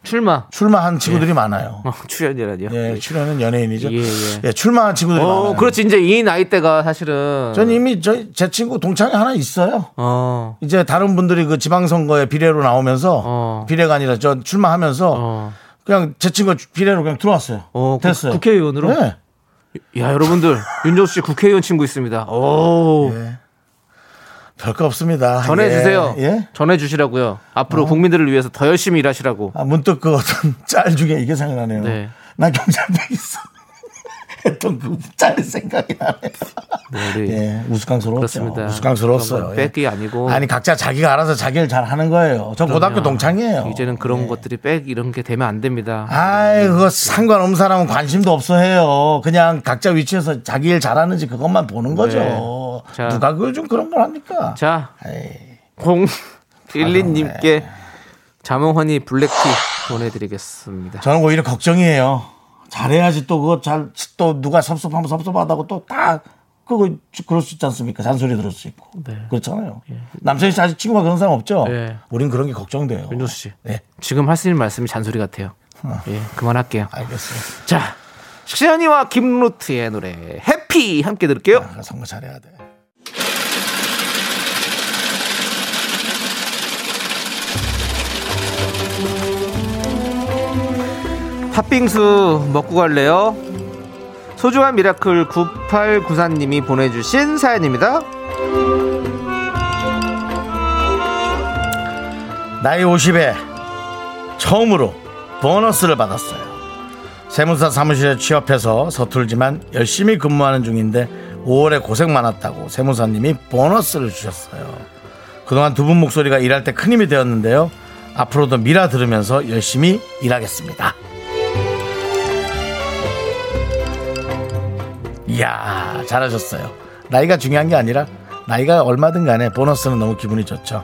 출마. 출마한 친구들이 많아요. 어, 출연이라니요. 예, 출연은 연예인이죠. 예, 예, 예. 출마한 친구들이 어, 많아요. 그렇지. 이제 이 나이대가 사실은 전 이미 저제 친구 동창이 하나 있어요. 어. 이제 다른 분들이 그 지방선거에 비례로 나오면서 어. 비례가 아니라 저 출마하면서 어. 그냥 제 친구가 비례로 그냥 들어왔어요. 어, 그- 됐어요. 국 회의원으로? 네. 야, 여러분들. 윤정수 씨 국회의원 친구 있습니다. 오. 예. 별거 없습니다. 전해 주세요. 예. 예? 전해 주시라고요. 앞으로 국민들을 위해서 더 열심히 일하시라고. 아, 문득 그 어떤 [laughs] 짤 중에 이게 생각나네요. 네. 나 경찰백 있어. 했던 그 짤이 생각이 나네요. 네, 예, 우스꽝스러웠죠. 그렇습니다. 우스꽝스러웠어요. 빽이 아니고. 아니 각자 자기가 알아서 자기를 잘 하는 거예요. 전 고등학교 동창이에요. 이제는 그런 것들이 빽 이런 게 되면 안 됩니다. 아 이 그거 상관없는 사람은 관심도 없어 해요. 그냥 각자 위치에서 자기 일 잘하는지 그것만 보는 거죠. 네. 자. 누가 그걸 좀 그런 걸 합니까? 자, 에이, 012님께 자몽허니 블랙티 보내드리겠습니다. 저는 오히려 걱정이에요. 잘해야지 또 그거 잘 또 누가 섭섭하면 섭섭하다고 또 다 그거 그럴 수 있지 않습니까? 잔소리 들을 수 있고 네. 그렇잖아요. 남편이 씨 아직 친구가 그런 사람 없죠? 네. 우린 그런 게 걱정돼요. 윤조수 씨, 네, 지금 하시는 말씀이 잔소리 같아요. 예, 그만할게요. 알겠어요. 자, 시연이와 김루트의 노래 해피 함께 들을게요. 아, 선거 잘해야 돼. 팥빙수 먹고 갈래요? 소중한 미라클 9894님이 보내주신 사연입니다. 나이 50에 처음으로 보너스를 받았어요. 세무사 사무실에 취업해서 서툴지만 열심히 근무하는 중인데 5월에 고생 많았다고 세무사님이 보너스를 주셨어요. 그동안 두 분 목소리가 일할 때 큰 힘이 되었는데요. 앞으로도 미라 들으면서 열심히 일하겠습니다. 이야, 잘하셨어요. 나이가 중요한 게 아니라 나이가 얼마든 간에 보너스는 너무 기분이 좋죠.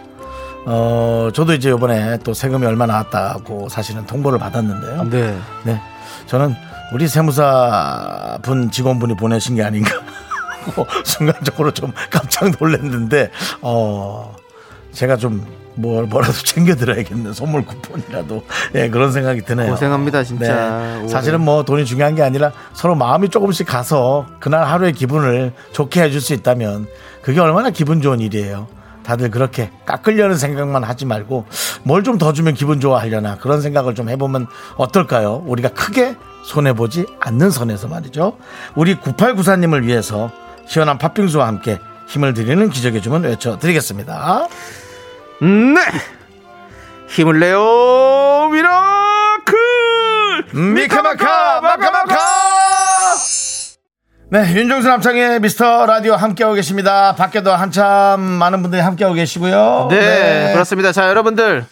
어, 저도 이제 이번에 또 세금이 얼마 나왔다고 사실은 통보를 받았는데요. 네. 네. 저는 우리 세무사 분 직원분이 보내신 게 아닌가. 하고 [laughs] 순간적으로 좀 깜짝 놀랐는데, 어, 제가 좀 뭘, 뭐라도 챙겨드려야겠네. 선물 쿠폰이라도. 예, 그런 생각이 드네요. 고생합니다, 진짜. 네. 사실은 뭐 돈이 중요한 게 아니라 서로 마음이 조금씩 가서 그날 하루의 기분을 좋게 해줄 수 있다면 그게 얼마나 기분 좋은 일이에요. 다들 그렇게 깎으려는 생각만 하지 말고 뭘 좀 더 주면 기분 좋아하려나 그런 생각을 좀 해보면 어떨까요? 우리가 크게 손해보지 않는 선에서 말이죠. 우리 9894님을 위해서 시원한 팥빙수와 함께 힘을 드리는 기적의 주문 외쳐드리겠습니다. 네! 힘을 내요, miracle! 미카마카 마카마카 네 윤정수 남창의 미스터 라디오 함께하고 계십니다 밖에도 한참 많은 분들이 함께하고 계시고요 네, 그렇습니다. 자, 여러분들.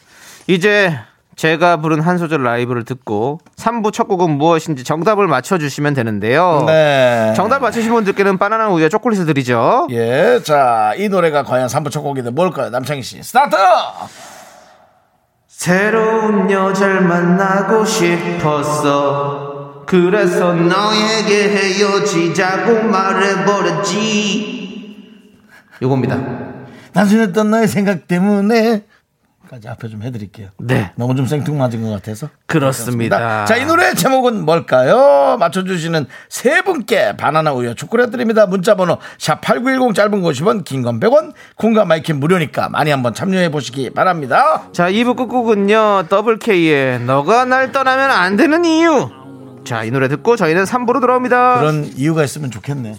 이제 제가 부른 한 소절 라이브를 듣고 3부 첫 곡은 무엇인지 정답을 맞춰주시면 되는데요. 네. 정답 맞추신 분들께는 바나나 우유와 초콜릿을 드리죠. 예, 자, 이 노래가 과연 3부 첫 곡인데 뭘까요? 남창희 씨, 스타트! 새로운 여자를 만나고 싶었어. 그래서 너에게 헤어지자고 말해버렸지. 요겁니다. 단순했던 너의 생각 때문에 까지 앞에 좀 해드릴게요. 네. 너무 좀 생뚱맞은 것 같아서. 그렇습니다. 자, 이 노래 제목은 뭘까요? 맞춰주시는 세 분께 바나나 우유 초콜릿 드립니다. 문자번호 샵8910 짧은 거 50원, 긴 건 100원, 콩과 마이크 무료니까 많이 한번 참여해 보시기 바랍니다. 자, 2부 끝곡은요, 더블 K의 너가 날 떠나면 안 되는 이유. 자, 이 노래 듣고 저희는 3부로 돌아옵니다. 그런 이유가 있으면 좋겠네.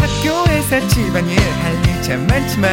학교에서 집안일 할 일 참 많지만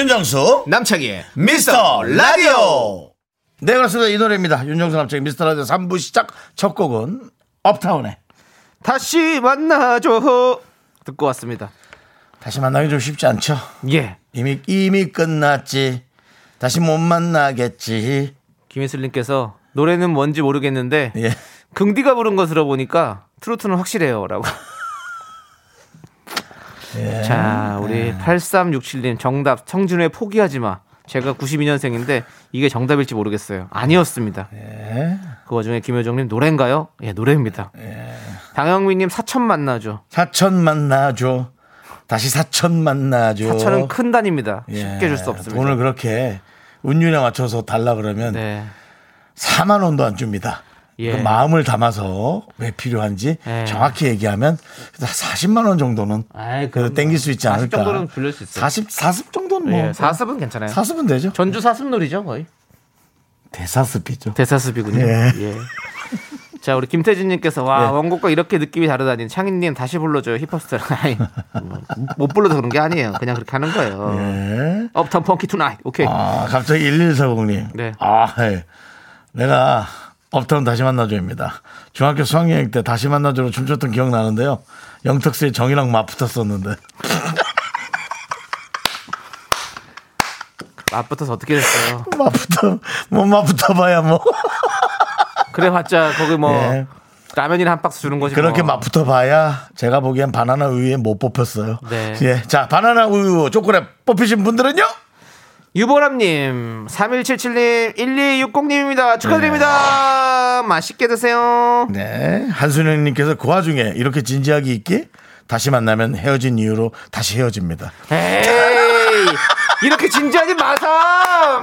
윤정수, 남창희의 미스터 라디오. 네, 그렇습니다. 이 노래입니다. 윤정수 남창 미스터 라디오 3부 시작 첫 곡은 업타운의 다시 만나줘. 듣고 왔습니다. 다시 만나기 좀 쉽지 않죠? 예. 이미, 이미 끝났지. 다시 못 만나겠지. 김혜슬님께서 노래는 뭔지 모르겠는데 예. 긍디가 부른 거 들어보니까 트로트는 확실해요라고. 예. 자, 우리 8367님 정답 청준의 포기하지 마. 제가 92년생인데 이게 정답일지 모르겠어요. 아니었습니다. 예. 그 와중에 김효정님 노래인가요? 예, 노래입니다. 당영민님 사천 만나죠. 사천 만나줘. 다시 사천 만나줘. 사천은 큰 단입니다. 예. 쉽게 줄 수 없습니다. 돈을 그렇게 운율에 맞춰서 달라 그러면 네. 4만 원도 안 줍니다. 예. 그 마음을 담아서 왜 필요한지 예. 정확히 얘기하면 40만 원 정도는 아이, 그래도 그럼 땡길 수 있지 40 않을까. 정도는 빌릴 수 있어요. 40, 40 정도는 뭐. 예, 사습은 괜찮아요. 사습은 되죠. 전주 사습놀이죠, 거의. 대사습이죠. 대사습이군요. 예. 예. 자, 우리 김태진님께서 와 예. 원곡과 이렇게 느낌이 다르다니 창희님 다시 불러줘요 힙합스타. [laughs] 아이, 뭐, 못 불러서 그런 게 아니에요. 그냥 그렇게 하는 거예요. 예. uptown funky tonight. 오케이. 아, 갑자기 1140님. 네. 아, 예. 내가 업타운 다시 만나줘입니다. 중학교 수학여행 때 다시 만나줘로 춤췄던 기억 나는데요. 영턱스의 정이랑 맞붙었었는데. [laughs] 맞붙어서 어떻게 됐어요? 맞붙어, 뭐 맞붙어 봐야 뭐. [laughs] 그래 봤자 거기 뭐 예. 라면이나 한 박스 주는 거지. 그렇게 뭐. 맞붙어봐야 제가 보기엔 바나나 우유에 못 뽑혔어요. 네. 예. 자, 바나나 우유 초콜릿 뽑히신 분들은요? 유보람님, 3177님, 1260님입니다. 축하드립니다. 맛있게 드세요. 네. 한순영님께서 그 와중에 이렇게 진지하게 있기 다시 만나면 헤어진 이유로 다시 헤어집니다. 에이, 이렇게 진지하지 마삼. [laughs]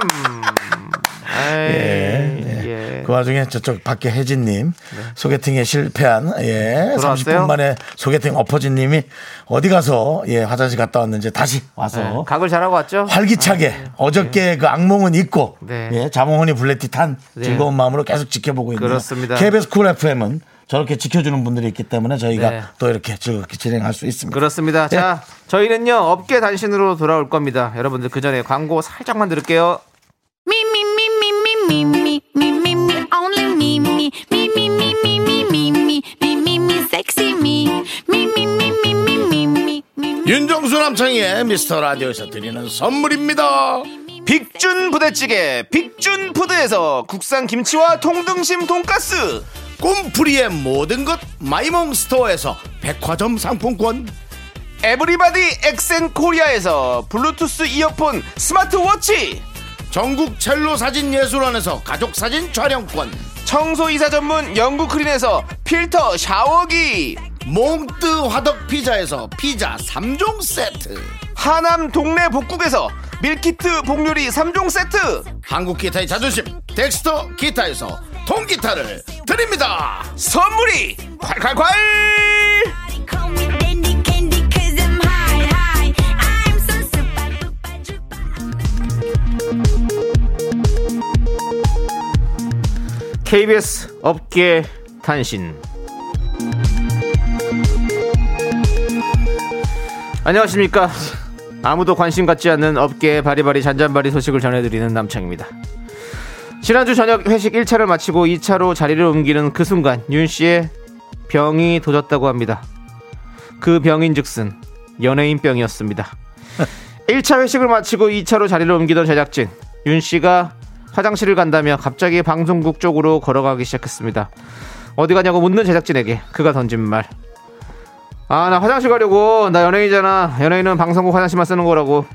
에이, 예, 예. 그 와중에 저쪽 밖에 혜진님 소개팅에 실패한 예 돌아왔어요? 30분 만에 소개팅 엎어진님이 어디 가서 예 화장실 갔다 왔는지 다시 와서 네, 각을 잘하고 왔죠? 활기차게 어저께 그 악몽은 잊고 네. 예 자몽혼이 블랙티탄 네. 즐거운 마음으로 계속 지켜보고 있는 그렇습니다. KBS 쿨 FM은 저렇게 지켜주는 분들이 있기 때문에 저희가 네. 또 이렇게 즐겁게 진행할 수 있습니다. 그렇습니다. 자, 저희는요, 업계 단신으로 돌아올 겁니다. 여러분들 그 전에 광고 살짝만 들을게요. Me, 윤정수 남창의 미스터 라디오에서 드리는 선물입니다. 빅준 부대찌개, 빅준 푸드에서 국산 김치와 통등심 돈가스. 꿈풀이의 모든 것 마이몽 스토어에서 백화점 상품권 에브리바디 엑센 코리아에서 블루투스 이어폰 스마트워치. 전국 첼로 사진 예술원에서 가족 사진 촬영권 청소이사 전문 영국 크린에서 필터 샤워기. 몽뜨 화덕 피자에서 피자 3종 세트 하남 동네 복국에서 밀키트 복요리 3종 세트. 한국 기타의 자존심 덱스터 기타에서 통기타를 드립니다 선물이 콸콸콸! KBS 업계 단신. 안녕하십니까. 아무도 관심 갖지 않는 업계의 바리바리 잔잔바리 소식을 전해드리는 남창입니다. 지난주 저녁 회식 1차를 마치고 2차로 자리를 옮기는 그 순간 윤 씨의 병이 도졌다고 합니다. 그 병인즉슨 연예인병이었습니다. 1차 [laughs] 회식을 마치고 2차로 자리를 옮기던 제작진 윤 씨가 화장실을 간다며 갑자기 방송국 쪽으로 걸어가기 시작했습니다. 어디 가냐고 묻는 제작진에게 그가 던진 말. 아, 나 화장실 가려고. 나 연예인이잖아. 연예인은 방송국 화장실만 쓰는 거라고.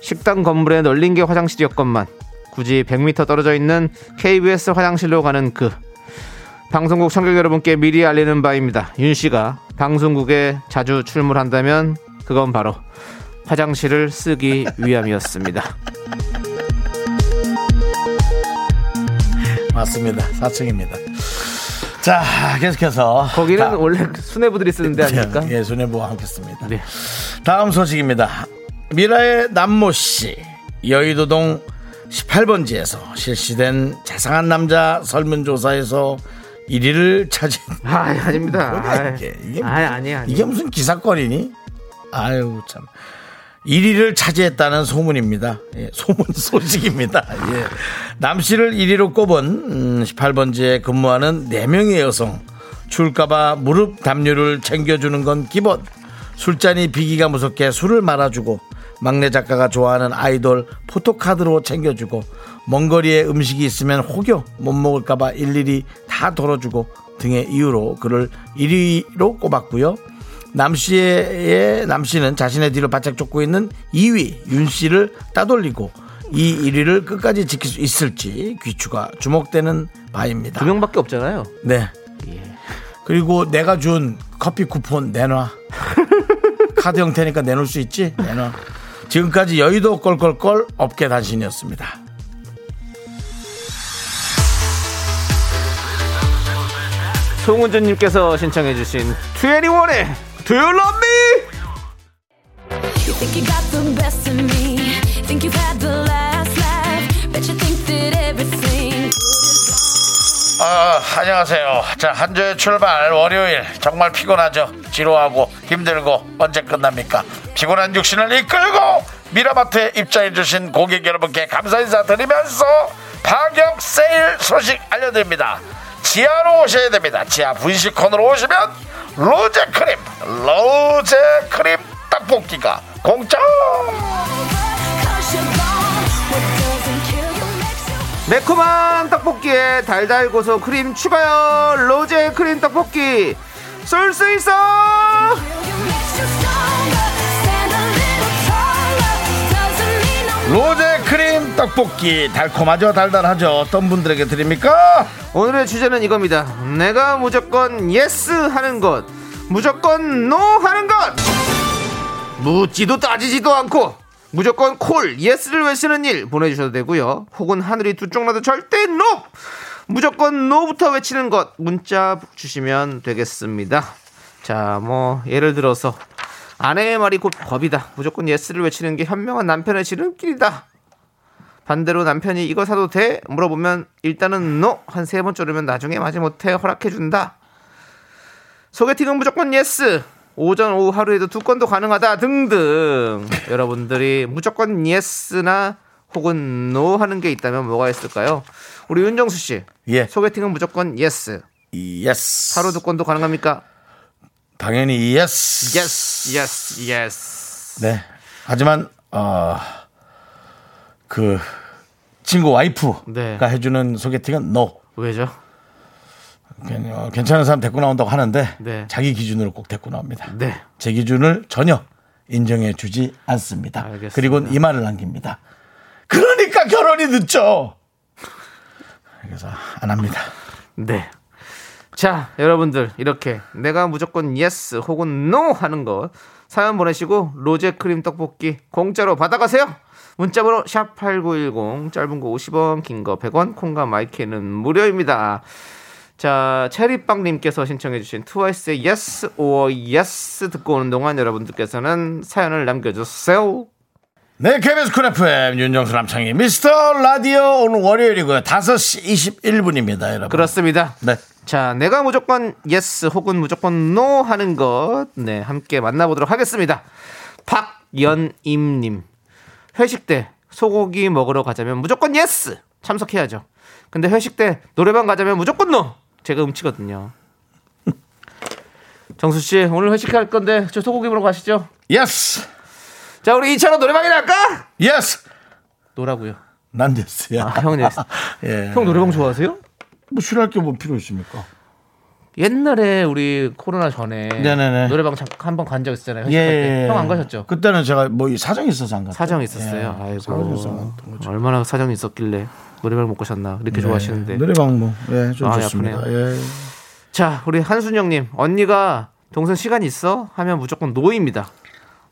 식당 건물에 널린 게 화장실이었건만 굳이 100m 떨어져 있는 KBS 화장실로 가는 그 방송국 청객 여러분께 미리 알리는 바입니다. 윤 씨가 방송국에 자주 출몰한다면 그건 바로 화장실을 쓰기 [laughs] 위함이었습니다. 맞습니다. 4층입니다. 자, 계속해서. 거기는 다- 원래 수뇌부들이 쓰는 데 아닙니까? 예, 손해부와 함께했습니다. 네. 다음 소식입니다. 미라의 남모 씨 여의도동 18번지에서 실시된 자상한 남자 설문조사에서 1위를 차진. 아, 아닙니다. 뭐야, 이게? 이게 아, 아니 아니. 이게 무슨 기사거리니? 아유 참. 1위를 차지했다는 소문입니다. 예, 소문 소식입니다. 예. 남 씨를 1위로 꼽은 음, 18번지에 근무하는 4명의 여성. 줄까봐 무릎 담요를 챙겨주는 건 기본. 술잔이 비기가 무섭게 술을 말아주고 막내 작가가 좋아하는 아이돌 포토카드로 챙겨주고 먼 거리에 음식이 있으면 혹여 못 먹을까봐 일일이 다 덜어주고 등의 이유로 그를 1위로 꼽았고요. 남씨의 남씨는 자신의 뒤를 바짝 쫓고 있는 2위 윤씨를 따돌리고 이 1위를 끝까지 지킬 수 있을지 귀추가 주목되는 바입니다. 두 명밖에 없잖아요. 네. 그리고 내가 준 커피 쿠폰 내놔. [laughs] 카드 형태니까 내놓을 수 있지? 내놔. 지금까지 여의도 껄껄껄 업계 단신이었습니다. 송은주님께서 신청해주신 21의 Do You Love Me? You think you got the best of me. Think you've had the last laugh. Bet you think that everything 아, 안녕하세요. 자, 한 주의 출발 월요일 정말 피곤하죠. 지루하고 힘들고 언제 끝납니까? 피곤한 육신을 이끌고 미라마트에 입장해 주신 고객 여러분께 감사 인사 드리면서 파격 세일 소식 알려드립니다. 지하로 오셔야 됩니다. 지하 분식콘으로 오시면 로제 크림, 로제 크림 떡볶이가 공짜. 매콤한 떡볶이에 달달 고소 크림 추가요 로제 크림 떡볶이 쏠 수 있어 로제 떡볶이 달콤하죠? 달달하죠? 어떤 분들에게 드립니까? 오늘의 주제는 이겁니다. 내가 무조건 yes 하는 것 무조건 no 하는 것. 묻지도 따지지도 않고 무조건 call yes를 외치는 일 보내주셔도 되고요. 혹은 하늘이 두 쪽 나도 절대 no 무조건 no부터 외치는 것 문자 주시면 되겠습니다. 자 뭐 예를 들어서 아내의 말이 곧 법이다. 무조건 yes를 외치는 게 현명한 남편의 지름길이다 반대로 남편이 이거 사도 돼? 물어보면 일단은 no 한 세번 조르면 나중에 마지못해 허락해준다. 소개팅은 무조건 yes. 오전 오후 하루에도 두 건도 가능하다 등등. 여러분들이 무조건 yes나 혹은 no 하는 게 있다면 뭐가 있을까요? 우리 윤정수 씨. 예. 소개팅은 무조건 yes. yes 하루 두 건도 가능합니까? 당연히 yes yes, yes, yes. 네. 하지만 어, 그 친구 와이프가 네. 해주는 소개팅은 no. 왜죠? 괜- 어, 괜찮은 사람 데리고 나온다고 하는데 네. 자기 기준으로 꼭 데리고 나옵니다. 네. 제 기준을 전혀 인정해 주지 않습니다. 알겠습니다. 그리고 이 말을 남깁니다. 그러니까 결혼이 늦죠. 그래서 안 합니다. 네. 자, 여러분들 이렇게 내가 무조건 yes 혹은 no 하는 것 사연 보내시고 로제 크림 떡볶이 공짜로 받아가세요. 문자번호 샵 #8910 짧은 거 50원, 긴 거 100원, 콩과 마이크는 무료입니다. 자, 체리빵님께서 신청해주신 트와이스의 Yes or Yes 듣고 오는 동안 여러분들께서는 사연을 남겨주세요. 네, KBS 쿨 FM 윤정수 남창희 미스터 라디오 오늘 월요일이고요. 5시 21분입니다, 여러분. 그렇습니다. 네. 자, 내가 무조건 yes 혹은 무조건 no 하는 것, 네, 함께 만나보도록 하겠습니다. 박연임님. 회식 때 소고기 먹으러 가자면 무조건 yes! 참석해야죠. 근데 회식 때 노래방 가자면 무조건 no! 제가 음치거든요. [laughs] 정수 씨 오늘 회식할 건데 저 소고기 먹으러 가시죠. yes 자 우리 이찬원 노래방에 갈까? yes no라고요. 난 됐어요. 아, 형은 됐어. [laughs] 예. 형 노래방 좋아하세요? 뭐 싫어할 게 뭐 필요 있습니까? 옛날에 우리 코로나 전에 네네네. 노래방 한번 간 적 있었잖아요. 예. 회식할 때. 형 안 가셨죠? 그때는 제가 뭐 사정이 있어서 안 갔어요. 사정이 있었어요. 예, 사정이 있어서 안 아이고 갔던 거죠. 얼마나 사정이 있었길래 노래방 못 가셨나 좋아하시는데. 네. 노래방 뭐, 예, 좀 마음이 좋습니다. 예. 자 우리 한순영님 언니가 동생 시간 있어 하면 무조건 no입니다.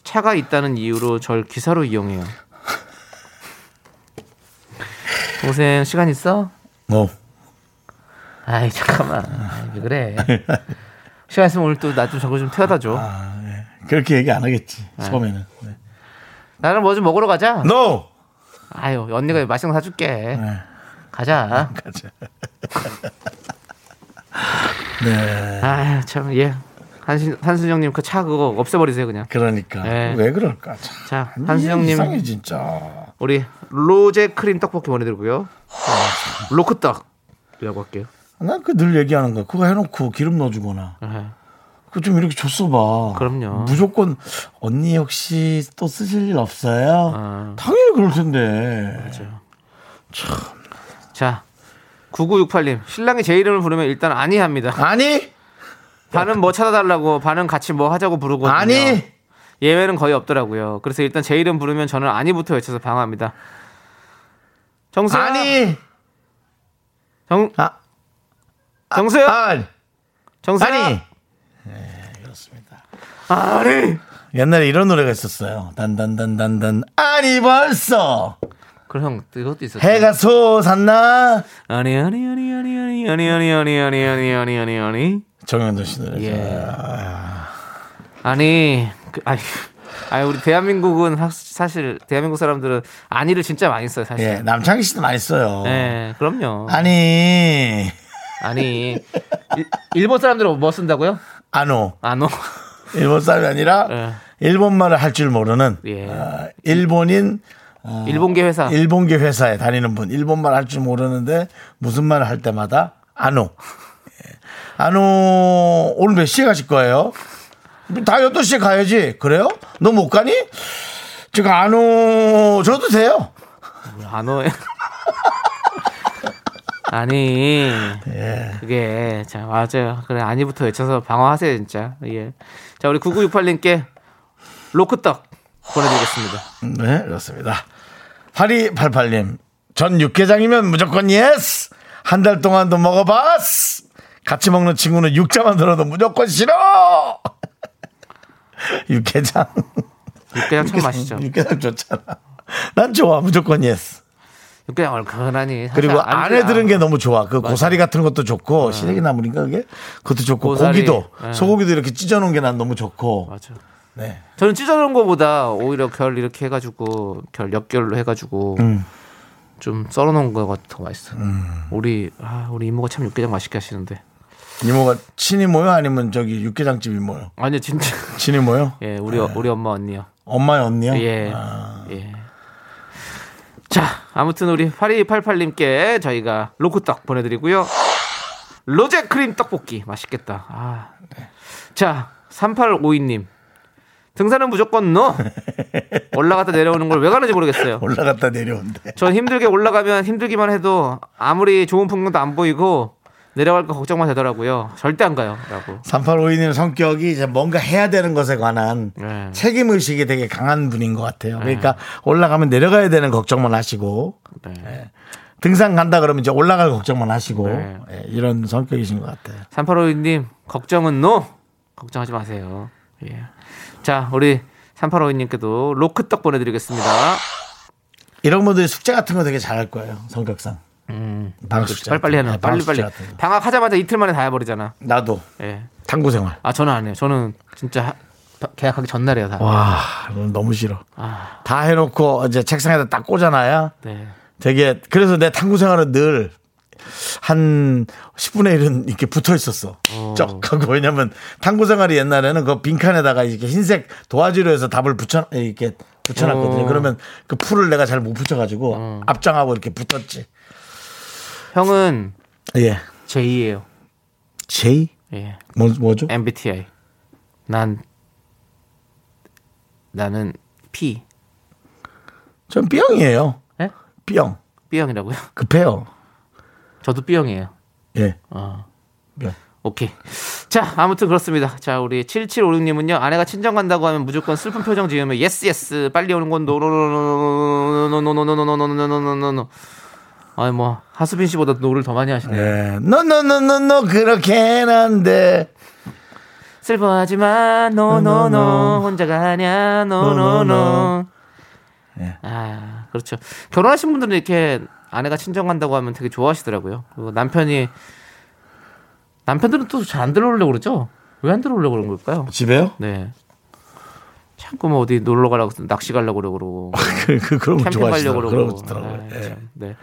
차가 있다는 이유로 절 기사로 이용해요. [laughs] 동생 시간 있어? 뭐, 아이 잠깐만 왜 그래? 시간 있으면 오늘 또 나 좀 저거 좀 태워다 줘. 아, 예. 그렇게 얘기 안 하겠지, 처음에는. 네. 나는 뭐 좀 먹으러 가자. No! 아유 언니가 맛있는 거 사줄게. 네. 가자. 가자. [laughs] 네. 아유 참 예. 한순 한순영님 그 차 그거 없애버리세요 그냥. 그러니까. 네. 왜 그럴까? 참. 자 이상해, 한순영님 진짜. 우리 로제 크림 떡볶이 보내드리고요. 로크떡이라고 할게요. 난 그 늘 얘기하는 거야. 그거 해놓고 기름 넣어주거나. 네. 그거 좀 이렇게 줬어 봐. 그럼요. 무조건 언니 혹시 또 쓰실 일 없어요? 아. 당연히 그럴 텐데. 맞아요. 자 9968님 신랑이 제 이름을 부르면 일단 아니 합니다. 아니, 반은 뭐 찾아달라고 반은 같이 뭐 하자고 부르거든요. 아니. 예외는 거의 없더라고요. 그래서 일단 제 이름 부르면 저는 아니부터 외쳐서 방어합니다. 정수야. 아니. 정 아, 정수야. 아니. 정수야. 아니. 아니. 옛날에 이런 노래가 있었어요. 단단단단단. 아니 벌써 그럼 형 이것도 있었어. 해가 솟았나? 아니 아니 아니 아니 아니 아니 아니 아니 아니 아니 아니 아니 아니 정현돈 씨 노래. 예. 아니 그, 아니 아니 우리 대한민국은 사- 사실 대한민국 사람들은 아니를 진짜 많이 써요 사실. 예, 남창희 씨도 많이 써요. 네, 그럼요. 아니, 아니 일, 일본 사람들은 뭐 쓴다고요? 아노. 아노. 일본 사람이 아니라 예. 일본 말을 할 줄 모르는 예. 어, 일본인 일본계 회사. 일본계 회사에 다니는 분. 일본 말 할 줄 모르는데 무슨 말을 할 때마다 아노. 예. 아노 오늘 몇 시에 가실 거예요? 다 8시에 가야지. 그래요? 너 못 가니? 제가 아노 저도 돼요. 안오에 아니 예. 그게 자 맞아요 그래 아니부터 외쳐서 방어하세요 진짜 예 자 우리 9968님께 로크떡 보내드리겠습니다 네, 그렇습니다. 8288님, 전 육개장이면 무조건 yes! 한 달 동안도 먹어봤어! 같이 먹는 친구는 육자만 들어도 무조건 싫어! [laughs] 육개장. 육개장 참 맛있죠 육개장 좋잖아. 난 좋아, 무조건 yes. 육개장 얼큰하니 사실 그리고 안- 안에 아, 들은 게 너무 좋아. 그 고사리 같은 것도 좋고, 시래기 나물인가 그게? 그것도 좋고, 고사리. 고기도, 예. 소고기도 이렇게 찢어놓은 게 난 너무 좋고. 맞아 네. 저는 찢어놓은 거보다 오히려 결 이렇게 해가지고 결 역결로 해가지고 음. 좀 썰어놓은 거가 더 맛있어 우리 아 우리 이모가 참 육개장 맛있게 하시는데 이모가 친이 모여? 아니면 저기 육개장집 이 모여? 아니요 진짜 친이 모여? [laughs] 예 우리 우리 엄마 언니요 엄마의 언니요? 예. 아. 예. 자, 아무튼 우리 8288님께 저희가 로크떡 보내드리고요. 로제 크림 떡볶이 맛있겠다. 아. 자, 3852님. 등산은 무조건 no. 올라갔다 내려오는 걸 왜 가는지 모르겠어요. 올라갔다 내려온대. 전 힘들게 올라가면 힘들기만 해도 아무리 좋은 풍경도 안 보이고 내려갈 거 걱정만 되더라고요. 절대 안 가요. 라고. 3852님 성격이 이제 뭔가 해야 되는 것에 관한 네. 책임 의식이 되게 강한 분인 것 같아요. 그러니까 올라가면 내려가야 되는 걱정만 하시고 네. 등산 간다 그러면 이제 올라갈 걱정만 하시고 네. 예, 이런 성격이신 것 같아요. 3852님 걱정은 노 걱정하지 마세요 예. 자 우리 3852님께도 로크떡 보내드리겠습니다 이런 분들이 숙제 같은 거 되게 잘할 거예요. 성격상. 음, 방학 숙제. 빨리빨리 하는 네, 방학 빨리 빨리 숙제 같은 거. 방학 하자마자 이틀 만에 다 해버리잖아 나도 예. 탐구 생활. 아 저는 안 해요 저는 진짜 하- 계약하기 전날이에요 다 와, 너무 싫어. 아, 다 해놓고 이제 책상에다 딱 꽂아놔야 네. 되게 그래서 내 탐구 생활은 늘 한 10분의 1은 이렇게 붙어 있었어. 쩍 하고 왜냐면 탐구 생활이 옛날에는 그 빈칸에다가 이렇게 흰색 도화지로 해서 답을 붙여 이렇게 붙여놨거든요. 어. 그러면 그 풀을 내가 잘 못 붙여가지고 앞장하고 이렇게 붙었지. 형은 예. J예요 J 예. 뭐 뭐죠? MBTI 난 나는 P. 전 B형이에요. 예? B형. B형이라고요? 급해요. 저도 B형이에요. 예. 어. 예. 오케이. 자, 아무튼 그렇습니다. 자, 우리 7756님은요, 아내가 친정 간다고 하면 무조건 슬픈 표정 지으면, yes, yes, 빨리 오는 건 노노노노노노노노노노노노노노노노노노. 아니, 뭐, 하수빈 씨보다 no를 더 많이 하시네요. 예. 너너너너너 그렇게는 안 돼. 슬퍼하지 마, no no no. 혼자가 아냐, no no no. 예. 아, 그렇죠. 결혼하신 분들은 이렇게 아내가 친정 간다고 하면 되게 좋아하시더라고요. 그리고 남편이, 남편들은 또 잘 안 들어오려고 그러죠? 왜 안 들어오려고 그런 걸까요? 집에요? 네. 자꾸 뭐 어디 놀러 가려고 낚시 가려고 그러고 [laughs] 그, 그, 그런 거 캠핑 가려고 좋아하시더라고요. 그러고. 좋더라고요. 아, 예. 참, 네.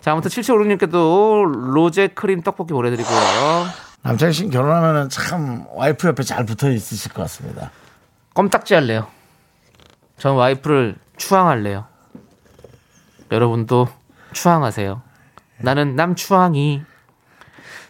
자, 아무튼 7756님께도 로제 크림 떡볶이 보내드리고요. 남창희 씨는 결혼하면은 참 와이프 옆에 잘 붙어 있으실 것 같습니다. 껌딱지 할래요. 전 와이프를 추앙할래요. 여러분도 추앙하세요. 나는 남추앙이.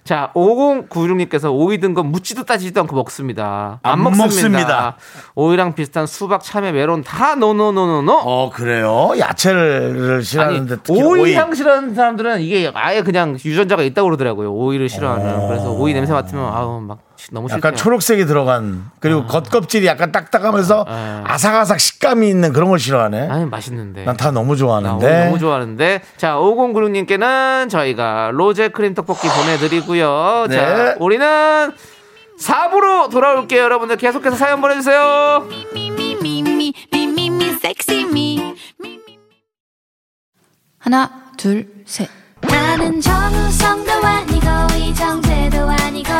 자, 5096님께서 오이 든 건 묻지도 따지지도 않고 먹습니다. 안, 안 먹습니다. 먹습니다. 오이랑 비슷한 수박, 참외, 메론 다 노노노노노. 어, 그래요? 야채를 아니, 싫어하는데 특히 오이, 오이. 향 싫어하는 사람들은 이게 아예 그냥 유전자가 있다고 그러더라고요. 오이를 싫어하는. 그래서 오이 냄새 맡으면 아우 막 너무 싫대요. 약간 초록색이 들어간 그리고 겉껍질이 약간 딱딱하면서 아. 아삭아삭 식감이 있는 그런 걸 싫어하네. 아니 맛있는데. 난 다 너무 좋아하는데. 너무 좋아하는데. 자, 5096님께는 저희가 로제 크림 떡볶이 보내드리고요. 네. 자, 우리는 4부로 돌아올게요. 여러분들 계속해서 사연 보내주세요. 하나, 둘, 셋. 나는 정우성도 아니고 이정재도 아니고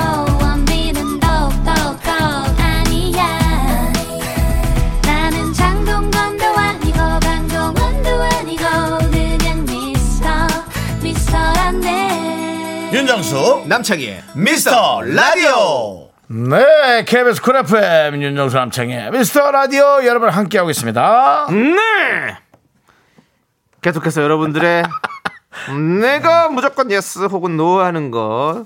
윤정수 남창희의 미스터 라디오. 네, KBS 쿨 FM 윤정수 남창희 미스터 라디오 여러분 함께하고 있습니다. 네. 계속해서 여러분들의 [laughs] 내가 무조건 yes 혹은 no 하는 것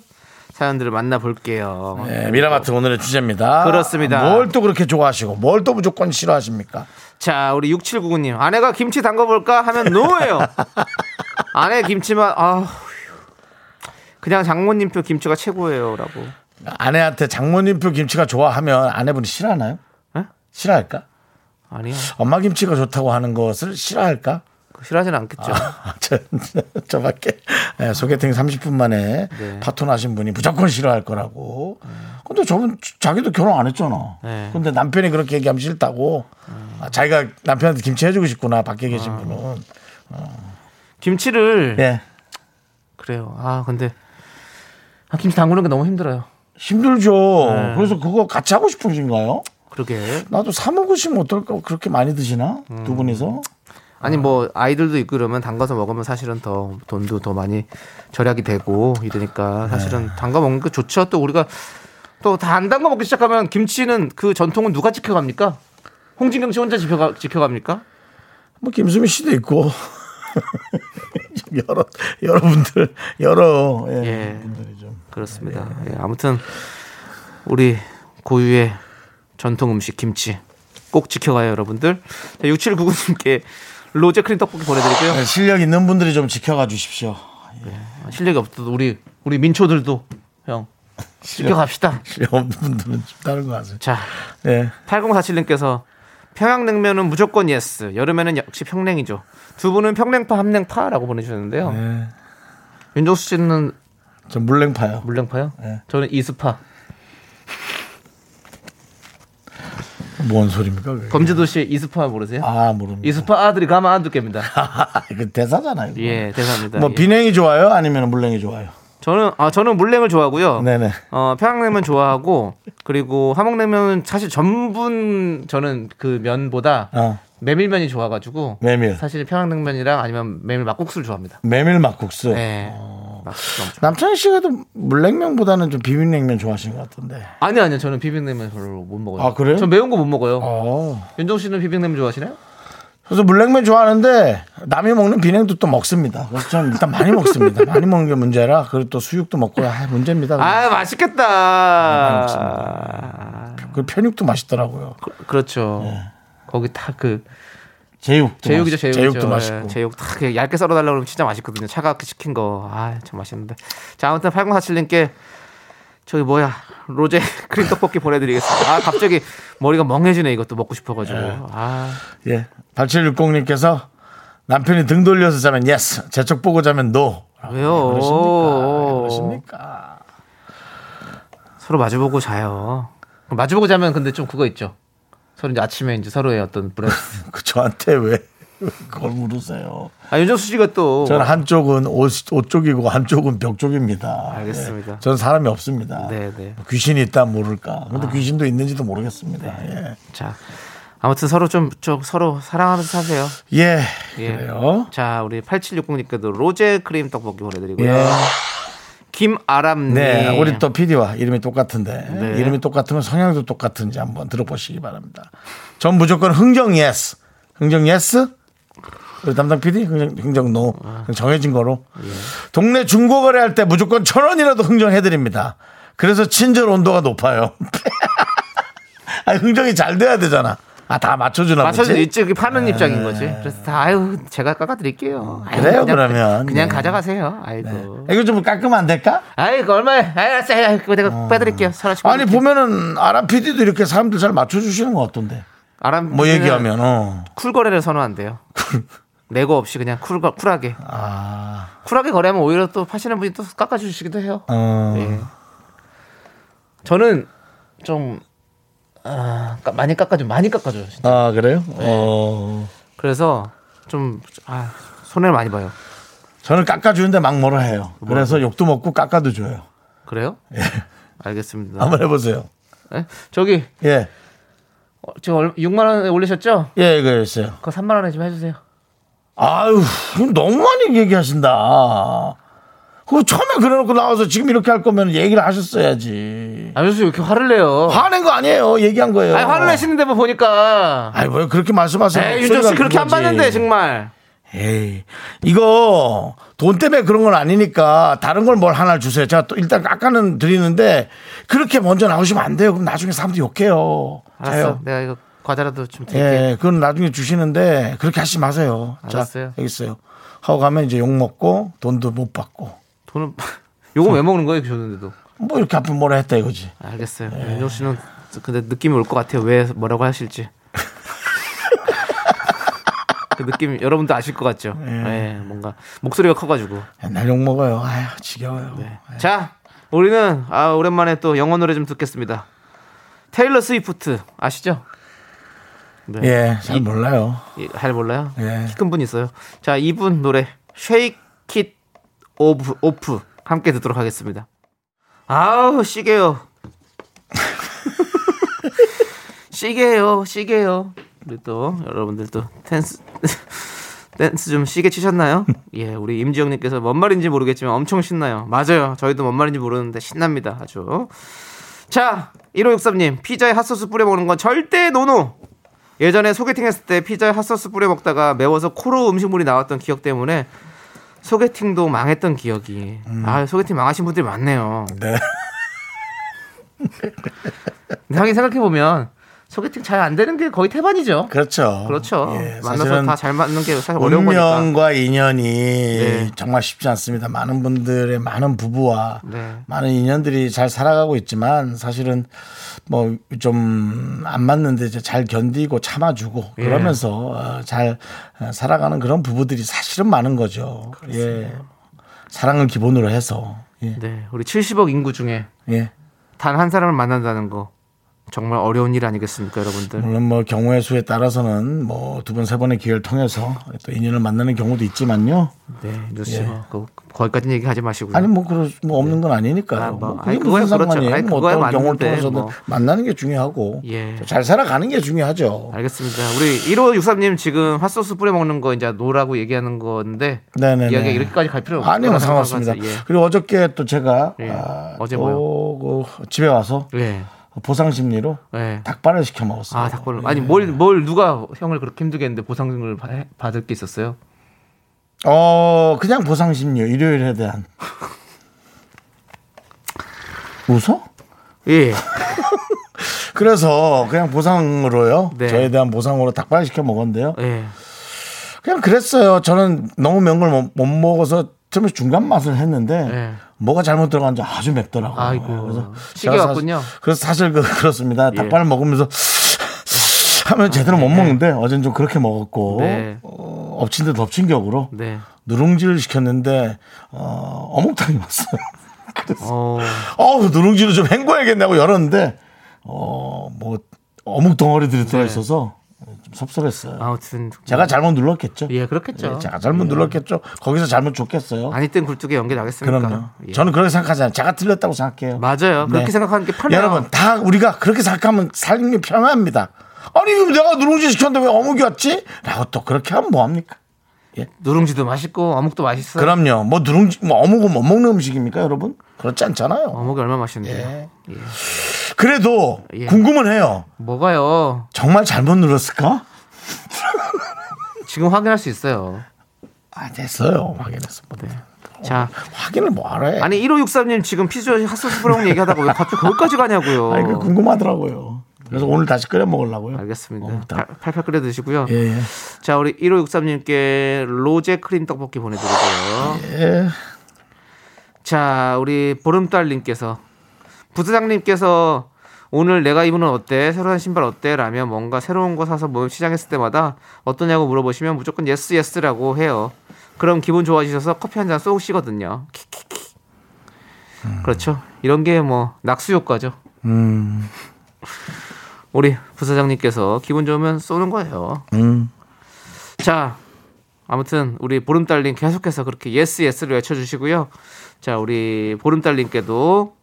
사연들을 만나볼게요. 네, 미라마트 오늘의 주제입니다. 그렇습니다. 뭘 또 그렇게 좋아하시고 뭘 또 무조건 싫어하십니까? 자, 우리 6799님. 아내가 김치 담궈볼까 하면 no예요. [laughs] 아내 김치만, 아 그냥 장모님표 김치가 최고예요. 라고. 아내한테 장모님표 김치가 좋아하면 아내분이 싫어하나요? 에? 싫어할까? 아니요. 엄마 김치가 좋다고 하는 것을 싫어할까? 싫어하진 않겠죠. 아, 저, [laughs] 저밖에 예, 소개팅 30분 만에 네. 파토 나신 분이 무조건 싫어할 거라고. 근데 저분 자기도 결혼 안 했잖아. 네. 근데 남편이 그렇게 얘기하면 싫다고. 아, 자기가 남편한테 김치 해주고 싶구나 밖에 계신 분은. 김치를, 예. 그래요. 아, 근데, 아, 김치 담그는 게 너무 힘들어요. 힘들죠. 네. 그래서 그거 같이 하고 싶으신가요? 그러게. 나도 사 먹으시면 어떨까? 그렇게 많이 드시나? 음. 두 분이서? 아니 뭐 아이들도 있고 그러면 담가서 먹으면 사실은 더 돈도 더 많이 절약이 되고 이러니까 사실은 담가 먹는 게 좋죠. 또 우리가 또 다 안 담가 먹기 시작하면 김치는 그 전통은 누가 지켜갑니까? 홍진경 씨 혼자 지켜가, 지켜갑니까? 뭐 김수미 씨도 있고 [laughs] 여러 여러분들 여러 예, 예. 분들이 좀 그렇습니다. 예, 아무튼 우리 고유의 전통 음식 김치 꼭 지켜가요, 여러분들. 6799님께 로제 크림 떡볶이 보내드리고요. 네, 실력 있는 분들이 좀 지켜가 주십시오. 실력이 없어도 우리 우리 민초들도 형 [laughs] 지켜갑시다. 실력 없는 분들은 좀 다른 거 하세요. 자, 네. 8047님께서 평양냉면은 무조건 yes. 여름에는 역시 평냉이죠. 두 분은 평냉파 함냉파라고 보내주셨는데요. 네. 윤정수 씨는 저 물냉파요. 물냉파요? 네. 저는 에스파. 뭔 소리입니까? 그게? 검지도 씨 에스파 모르세요? 아 모릅니다. 에스파 애들이 가만 안 두겠습니다. 그 [laughs] 대사잖아요. 이거. 예, 대사입니다. 뭐 예. 비냉이 좋아요? 아니면 물냉이 좋아요? 저는 아 저는 물냉을 좋아하고요. 네네. 어, 평양냉면 좋아하고 그리고 함흥냉면은 사실 전분 저는 그 면보다 어 메밀면이 좋아가지고 메밀. 사실 평양냉면이랑 아니면 메밀 막국수를 좋아합니다. 메밀 막국수. 네. 막국수 너무 좋아. 남창희 씨가도 물냉면보다는 좀 비빔냉면 좋아하시는 것 같은데. 아니 아니요 저는 비빔냉면 별로 못 먹어요. 아, 그래요? 전 매운 거 못 먹어요. 어. 윤정 씨는 비빔냉면 좋아하시나요? 그래서 물냉면 좋아하는데 남이 먹는 비냉도 또 먹습니다. 그래서 저는 일단 많이 먹습니다. 많이 먹는 게 문제라 그리고 또 수육도 먹고 아, 문제입니다. 아 많이 맛있겠다. 먹습니다. 그 편육도 맛있더라고요. 그, 렇죠 거기 다그 제육도 제육이죠, 제육이죠. 제육도 예, 맛있고. 제육 다 얇게 썰어달라고 그러면 진짜 맛있거든요. 차갑게 시킨 거. 아, 참 맛있는데. 자, 아무튼 8047님께 저기 뭐야 로제 [laughs] 크림 떡볶이 보내드리겠습니다. 아, 갑자기 머리가 멍해지네 이것도 먹고 싶어가지고. 아, 예. 8760님께서 남편이 등 돌려서 자면 yes, 제쪽 보고 자면 no. 왜요? 그러십니까? 그러십니까? 서로 마주보고 자요. 마주보고 자면 근데 좀 그거 있죠. 서로 이제 아침에 이제 서로의 어떤 brea [laughs] 그 저한테 왜, 왜 그걸 물으세요? 아, 윤정수 씨가 또. 저는 한쪽은 옷, 옷 쪽이고 한쪽은 벽 쪽입니다. 알겠습니다. 예. 저는 사람이 없습니다. 네, 네. 귀신이 있다 모를까. 근데 귀신도 있는지도 모르겠습니다. 예. 자, 아무튼 서로 좀, 좀 서로 사랑하면서 사세요. 예. 예. 그래요. 자, 우리 8760님께도 로제 크림 떡볶이 보내드리고요. 예. 김아람님. 네, 우리 또 PD와 이름이 똑같은데 네. 이름이 똑같으면 성향도 똑같은지 한번 들어보시기 바랍니다. 전 무조건 흥정 yes, 흥정 yes. 우리 담당 PD 흥정, 흥정 no 정해진 거로 동네 중고 거래 할 때 무조건 천 원이라도 흥정해 드립니다. 그래서 친절 온도가 높아요. [laughs] 아 흥정이 잘 돼야 되잖아. 아 다 맞춰주나 보지. 이쪽이 파는 입장인 거지. 그래서 다 아유 제가 깎아드릴게요. 아유, 음. 그래요, 그냥, 그러면. 그냥 네. 가져가세요. 아이고. 이거 좀 깎으면 안 될까? 아이고 얼마에? 알았어요. 아이, 그거 내가 빼드릴게요. 하나씩. 아니. 보면은 아람 PD도 이렇게 사람들 잘 맞춰주시는 것 같던데. 아람 뭐 얘기하면 어. cool 거래를 선호한대요. [laughs] nego 없이 그냥 쿨 쿨하게 아, 쿨하게 거래하면 오히려 또 파시는 분이 또 깎아주시기도 해요. 어. 예. 저는 좀 아, 까- 많이 깎아줘, 많이 깎아줘요. 진짜. 아 그래요? 네. 어. 그래서 좀 아, 손해를 많이 봐요. 저는 깎아주는데 막 뭐라 해요. 그래서 욕도 먹고 깎아도 줘요. 그래요? 예. 알겠습니다. 한번 해보세요. 예? 저기 예, 어, 지금 얼- 6만 원에 올리셨죠? 예, 이거였어요. 그거 3만 원에 좀 해주세요. 아유, 너무 많이 얘기하신다. 그 처음에 그래놓고 나와서 지금 이렇게 할 거면 얘기를 하셨어야지. 아저씨 왜 이렇게 화를 내요? 화낸 거 아니에요. 얘기한 거예요. 아니, 화를 내시는데 뭐 보니까. 아이, 뭐 그렇게 말씀하세요. 에이, 윤정 씨 그렇게 안. 봤는데 정말. 에이, 이거 돈 때문에 그런 건 아니니까 다른 걸 뭘 하나 주세요. 제가 또 일단 깎아는 드리는데 그렇게 먼저 나오시면 안 돼요. 그럼 나중에 사람들이 욕해요. 알았어. 자요. 내가 이거 과자라도 좀 드릴게. 예, 그건 나중에 주시는데 그렇게 하지 마세요. 알았어요. 자, 여기 있어요. 하고 가면 이제 욕 먹고 돈도 못 받고 돈은 [laughs] 요거 왜 먹는 거예요? 줬는데도. 뭐 이렇게 앞에 뭐라 했다 이거지. 알겠어요. 예. 윤정 씨는 근데 느낌이 올 것 같아요. 왜 뭐라고 하실지. [laughs] 그 느낌 여러분도 아실 것 같죠? 예, 뭔가 목소리가 커가지고. 맨날 욕 먹어요. 아휴, 지겨워요. 네. 자, 우리는 아 오랜만에 또 영어 노래 좀 듣겠습니다. 테일러 스위프트 아시죠? 네. 예, 잘 몰라요. 이- 잘 몰라요? 예. 키큰 분 있어요. 자, 이분 노래 Shake It Off, Off 함께 듣도록 하겠습니다. 아우 시계요. [laughs] 시계요, 시계요. 우리 또 여러분들 또 댄스 [laughs] 댄스 좀 시계 치셨나요? 예, 우리 임지영님께서 뭔 말인지 모르겠지만 엄청 신나요. 맞아요. 저희도 뭔 말인지 모르는데 신납니다. 아주. 자, 1563님 피자에 핫소스 뿌려 먹는 건 절대 노노. 예전에 소개팅 했을 때 피자에 핫소스 뿌려 먹다가 매워서 코로 음식물이 나왔던 기억 때문에 소개팅도 망했던 기억이. 아, 소개팅 망하신 분들이 많네요. 네. 근데 하긴 생각해보면 소개팅 잘 안 되는 게 거의 태반이죠. 그렇죠. 그렇죠. 예, 만나서 다 잘 맞는 게 사실 어려운 거니까. 운명과 인연이 네. 정말 쉽지 않습니다. 많은 분들의 많은 부부와 네. 많은 인연들이 잘 살아가고 있지만 사실은 뭐 좀 안 맞는데 잘 견디고 참아주고 예. 그러면서 어, 잘 어, 살아가는 그런 부부들이 사실은 많은 거죠. 예. 사랑을 기본으로 해서 예. 네, 우리 70억 인구 중에 예. 단한 사람을 만난다는 거 정말 어려운 일 아니겠습니까, 여러분들? 물론 뭐 경우의 수에 따라서는 뭐 두 번 세 번의 기회를 통해서 또 인연을 만나는 경우도 있지만요. 네, 뉴스 뭐 그, 거기까지는 얘기하지 마시고요. 아니 뭐 수- 뭐 없는 건 아니니까요. 아, 뭐, 뭐 아니, 그거야 그렇죠. 아니, 뭐 그거야 어떤 경우를 통해서든 뭐. 만나는 게 중요하고 예. 잘 살아가는 게 중요하죠. 알겠습니다. 우리 1563님 지금 핫소스 뿌려 먹는 거 이제 no라고 얘기하는 건데 네네네. 이야기가 이렇게까지 갈 필요 없고 아니요 상관없습니다. 그리고 어저께 또 제가 예. 아, 어제 또그 집에 와서 예. 보상 심리로 예. 닭발을 시켜 먹었어요. 아, 닭발. 아니 뭘 뭘 누가 형을 그렇게 힘들게 했는데 보상을 바- 받을 게 있었어요? 어 그냥 보상 심리 일요일에 대한 [laughs] 웃어? 예. [laughs] 그래서 그냥 보상으로요. 네. 저에 대한 보상으로 닭발 시켜 먹었는데요. 예. 그냥 그랬어요. 저는 너무 걸 못, 못 먹어서 처음에 중간 맛을 했는데 네. 뭐가 잘못 들어간지 아주 맵더라고요. 아이고. 시계 제가 왔군요. 사실, 그래서 사실 그, 그렇습니다. 예. 닭발을 먹으면서 하면 제대로 못 먹는데 어젠 좀 그렇게 먹었고 네. 어, 엎친 데 덮친 격으로 네. 누룽지를 시켰는데 어, 어묵탕이 왔어요. [laughs] 어. 어, 누룽지를 좀 헹궈야겠냐고 열었는데 어, 뭐 어묵 덩어리들이 들어 있어서 좀 섭섭했어요. 아무튼 제가 잘못 눌렀겠죠. 예, 그렇겠죠. 예, 제가 잘못 눌렀겠죠. 거기서 잘못 줬겠어요. 아니 땐 굴뚝에 연기 나겠습니까? 그럼요. 예. 저는 그렇게 생각하잖아요. 제가 틀렸다고 생각해요. 맞아요. 그렇게 네. 생각하는 게 편해요. 여러분 다 우리가 그렇게 생각하면 삶이 편합니다. 아니 내가 누룽지 시켰는데 왜 어묵이 왔지? 라고 또 그렇게 하면 뭐합니까? 누룽지도 맛있고 어묵도 맛있어요. 그럼요. 뭐 누룽지 뭐 어묵은 못 먹는 음식입니까 여러분? 그렇지 않잖아요. 어묵이 얼마나 맛있는데요. 예. 그래도 예. 궁금은 해요. 뭐가요? 정말 잘못 눌렀을까? 지금 확인할 수 있어요. 아 됐어요. 확인했어. 뭐. 자, 확인을 뭐하러 해? 아니 1563님 지금 피조 핫소스 프로랑 얘기하다가 왜 갑자기 거기까지 가냐고요. 아니, 그 궁금하더라고요. 그래서 오늘 다시 끓여 먹으려고요. 알겠습니다. 어묵탕. 팔- 팔팔 끓여 드시고요. 예, 예. 자, 우리 1563님께 로제 크림 떡볶이 보내드리고요. 예. 자, 우리 보름달님께서 부사장님께서 오늘 내가 입은 옷 어때? 새로운 신발 어때? 라며 뭔가 새로운 거 사서 뭐 시착했을 때마다 어떠냐고 물어보시면 무조건 yes yes라고 해요. 그럼 기분 좋아지셔서 커피 한 잔 쏘시거든요. 키키키. 그렇죠. 이런 게 뭐 낙수 효과죠. 음, 우리 부사장님께서 기분 좋으면 쏘는 거예요. 음. 자, 아무튼 우리 보름달님 계속해서 그렇게 yes yes를 외쳐주시고요. 자, 우리 보름달님께도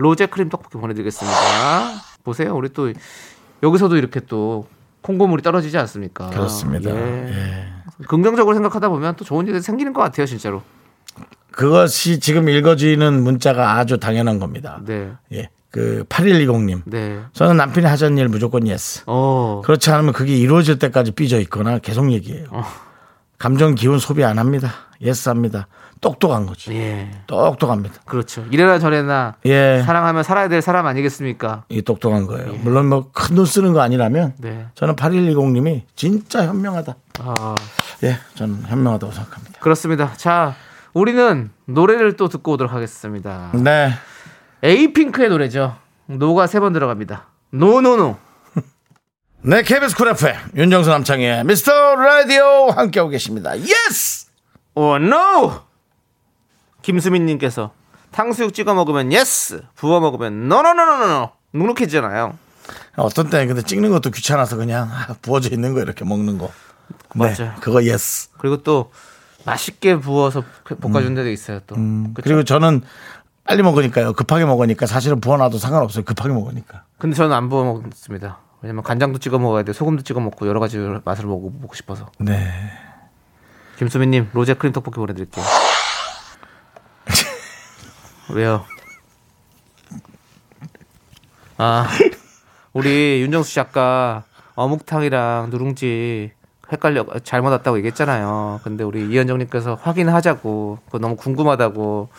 로제 크림 떡볶이 보내드리겠습니다. 보세요, 우리 또 여기서도 이렇게 또 콩고물이 떨어지지 않습니까? 그렇습니다. 예. 예. 긍정적으로 생각하다 보면 또 좋은 일이 생기는 것 같아요, 진짜로. 그것이 지금 읽어지는 문자가 아주 당연한 겁니다. 네, 예. 그 8120님. 네. 저는 남편이 하자는 일 무조건 yes. 어, 그렇지 않으면 그게 이루어질 때까지 삐져 있거나 계속 얘기해요. 감정 기운 소비 안 합니다. yes 합니다. 똑똑한 거지. 예, 똑똑합니다. 그렇죠. 이래나 저래나 예. 사랑하면 살아야 될 사람 아니겠습니까? 이 똑똑한 거예요. 물론 뭐 큰 돈 쓰는 거 아니라면 네. 저는 8120님이 진짜 현명하다. 아, 예, 저는 현명하다고 생각합니다. 그렇습니다. 자, 우리는 노래를 또 듣고 오도록 하겠습니다. 네. 에이핑크의 노래죠. no가 세 번 들어갑니다. No No No. 네, KBS Cool FM 윤정수 남창희의 미스터 라디오 함께하고 계십니다. Yes! Oh no. 김수민님께서 탕수육 찍어 먹으면 yes, 부어 먹으면 노노노노노. 눅눅해지잖아요. 어떤 때는 근데 찍는 것도 귀찮아서 그냥 아, 부어져 있는 거 이렇게 먹는 거. 네, 맞아요. 그거 yes. 그리고 또 맛있게 부어서 볶아준 데도 있어요. 또. 음. 그리고 저는 빨리 먹으니까요. 급하게 먹으니까 사실은 부어놔도 상관없어요. 급하게 먹으니까. 근데 저는 안 부어 먹습니다. 왜냐면 간장도 찍어 먹어야 돼, 소금도 찍어 먹고 여러 가지 맛을 먹고 먹고 싶어서. 네. 김수민님 로제 크림 떡볶이 보내드릴게요. [laughs] 왜요? 아 우리 윤정수 씨 아까 어묵탕이랑 누룽지 헷갈려 잘못 왔다고 얘기했잖아요. 근데 우리 이현정님께서 확인하자고 그거 너무 궁금하다고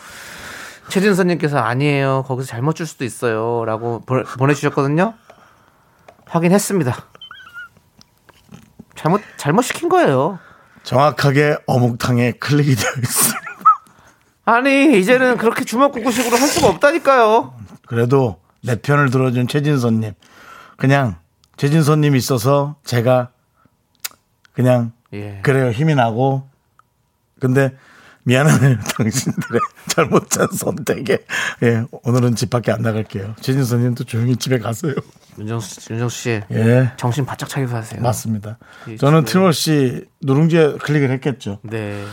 최진선님께서 아니에요. 거기서 잘못 줄 수도 있어요.라고 보- 보내주셨거든요. 확인했습니다. 잘못 잘못 시킨 거예요. 정확하게 어묵탕에 클릭이 되어 있어요. 아니 이제는 그렇게 주먹구구식으로 할 수가 없다니까요. 그래도 내 편을 들어준 최진선님. 그냥 최진선님 있어서 제가 그냥 예. 그래요. 힘이 나고. 근데 미안하네요. [laughs] 당신들의 잘못한 선택에. 예, 오늘은 집 밖에 안 나갈게요. 최진선님도 조용히 집에 가세요. 윤정수 씨, 윤정수 씨 예, 정신 바짝 차리고 하세요. 맞습니다. 예, 저는 트림없이 누룽지에 클릭을 했겠죠. 네.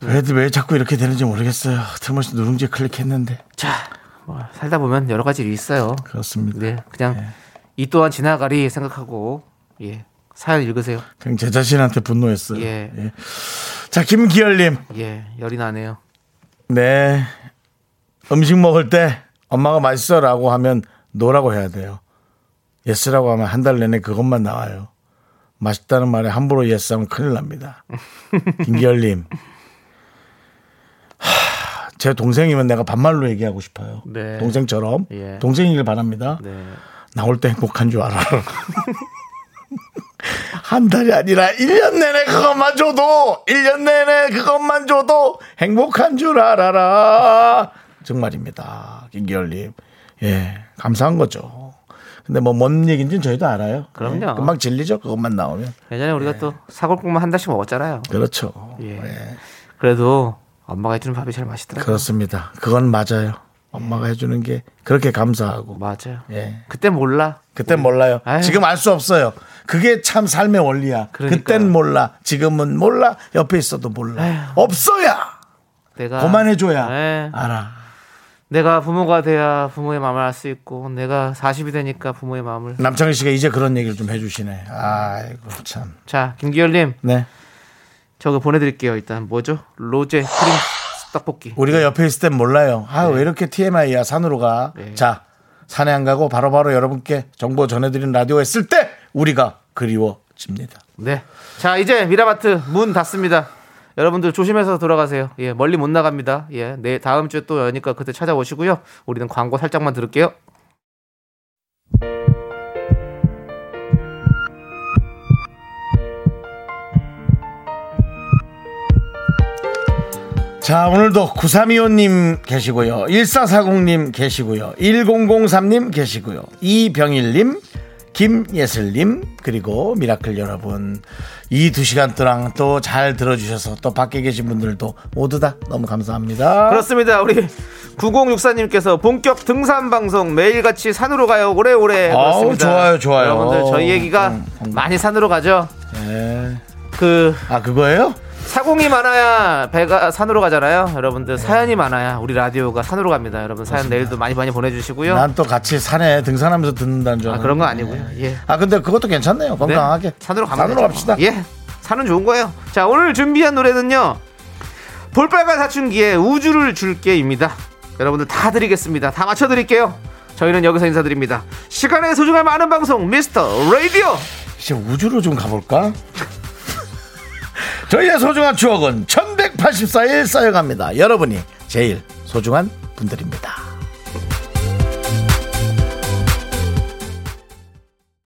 왜, 왜 자꾸 이렇게 되는지 모르겠어요. 틀림없이 누룽지에 클릭했는데. 자, 뭐 살다 보면 여러 가지 일이 있어요. 그렇습니다. 네, 그냥 이 또한 지나가리 생각하고 예 사연 읽으세요. 그냥 제 자신한테 분노했어요. 예. 예. 자, 김기열님. 예, 열이 나네요. 네. 음식 먹을 때 엄마가 맛있어라고 하면 no라고 해야 돼요. yes라고 하면 한 달 내내 그것만 나와요. 맛있다는 말에 함부로 예스하면 큰일 납니다. [laughs] 김기열님. 하, 제 동생이면 내가 반말로 얘기하고 싶어요. 네. 동생처럼. 예. 동생이길 바랍니다. 네, 나올 때 행복한 줄 알아. [laughs] 한 달이 아니라 1년 내내 그것만 줘도 1년 내내 그것만 줘도 행복한 줄 알아라. 정말입니다. 김기열님. 예, 감사한 거죠. 근데 뭐 뭔 얘기인지는 저희도 알아요. 그럼요. 예, 금방 질리죠. 그것만 나오면. 예전에 우리가 또 사골국만 한 달씩 먹었잖아요. 그렇죠. 예. 예, 그래도 엄마가 해주는 밥이 제일 맛있더라고요. 그렇습니다. 그건 맞아요. 엄마가 해주는 게 그렇게 감사하고. 맞아요. 예. 그때 몰라. 그땐 몰라요. 아유. 지금 알 수 없어요. 그게 참 삶의 원리야. 그러니까요. 그땐 몰라. 지금은 몰라. 옆에 있어도 몰라. 아유. 없어야. 내가 그만해줘야 예. 알아. 내가 부모가 돼야 부모의 마음을 알 수 있고 내가 40이 되니까 부모의 마음을. 남창희 씨가 이제 그런 얘기를 좀 해주시네. 아이고 참. 자, 김기열님 네. 저거 보내드릴게요. 일단 뭐죠? 로제 크림 떡볶이. 우리가 옆에 있을 땐 몰라요. 아왜 이렇게 TMI야 산으로 가. 네. 자 산에 안 가고 바로바로 여러분께 정보 전해드리는 라디오 했을 때 우리가 그리워집니다. 네. 자, 이제 미라마트 문 닫습니다. 여러분들 조심해서 돌아가세요. 예, 멀리 못 나갑니다. 예, 내 다음 주에 또 여니까 그때 찾아오시고요. 우리는 광고 살짝만 들을게요. 자, 오늘도 9325님 계시고요. 1440님 계시고요. 1003님 계시고요. 이병일님, 김예슬님, 그리고 미라클 여러분. 이 두 시간 동안 또 잘 들어주셔서 또 밖에 계신 분들도 모두 다 너무 감사합니다. 그렇습니다. 우리 9064님께서 본격 등산 방송 매일같이 산으로 가요. 오래오래. 그렇습니다. 좋아요, 좋아요. 여러분들 저희 얘기가 음, 음. 많이 산으로 가죠. 예. 그 아, 그거예요? 사공이 많아야 배가 산으로 가잖아요. 여러분들 사연이 많아야 우리 라디오가 산으로 갑니다. 여러분 사연 내일도 많이 많이 보내주시고요. 난 또 같이 산에 등산하면서 듣는다는 줄 아. 그런 거 아니고요. 예. 아, 근데 그것도 괜찮네요. 건강하게. 네, 산으로 가면 산으로 되죠. 갑시다. 예. 산은 좋은 거예요. 자, 오늘 준비한 노래는요. 볼빨간 사춘기의 우주를 줄게입니다. 여러분들 다 드리겠습니다. 다 맞춰 드릴게요. 저희는 여기서 인사드립니다. 시간의 소중함 아는 방송 미스터 라디오. 이제 우주로 좀 가볼까? 저희의 소중한 추억은 1184일 쌓여갑니다. 여러분이 제일 소중한 분들입니다.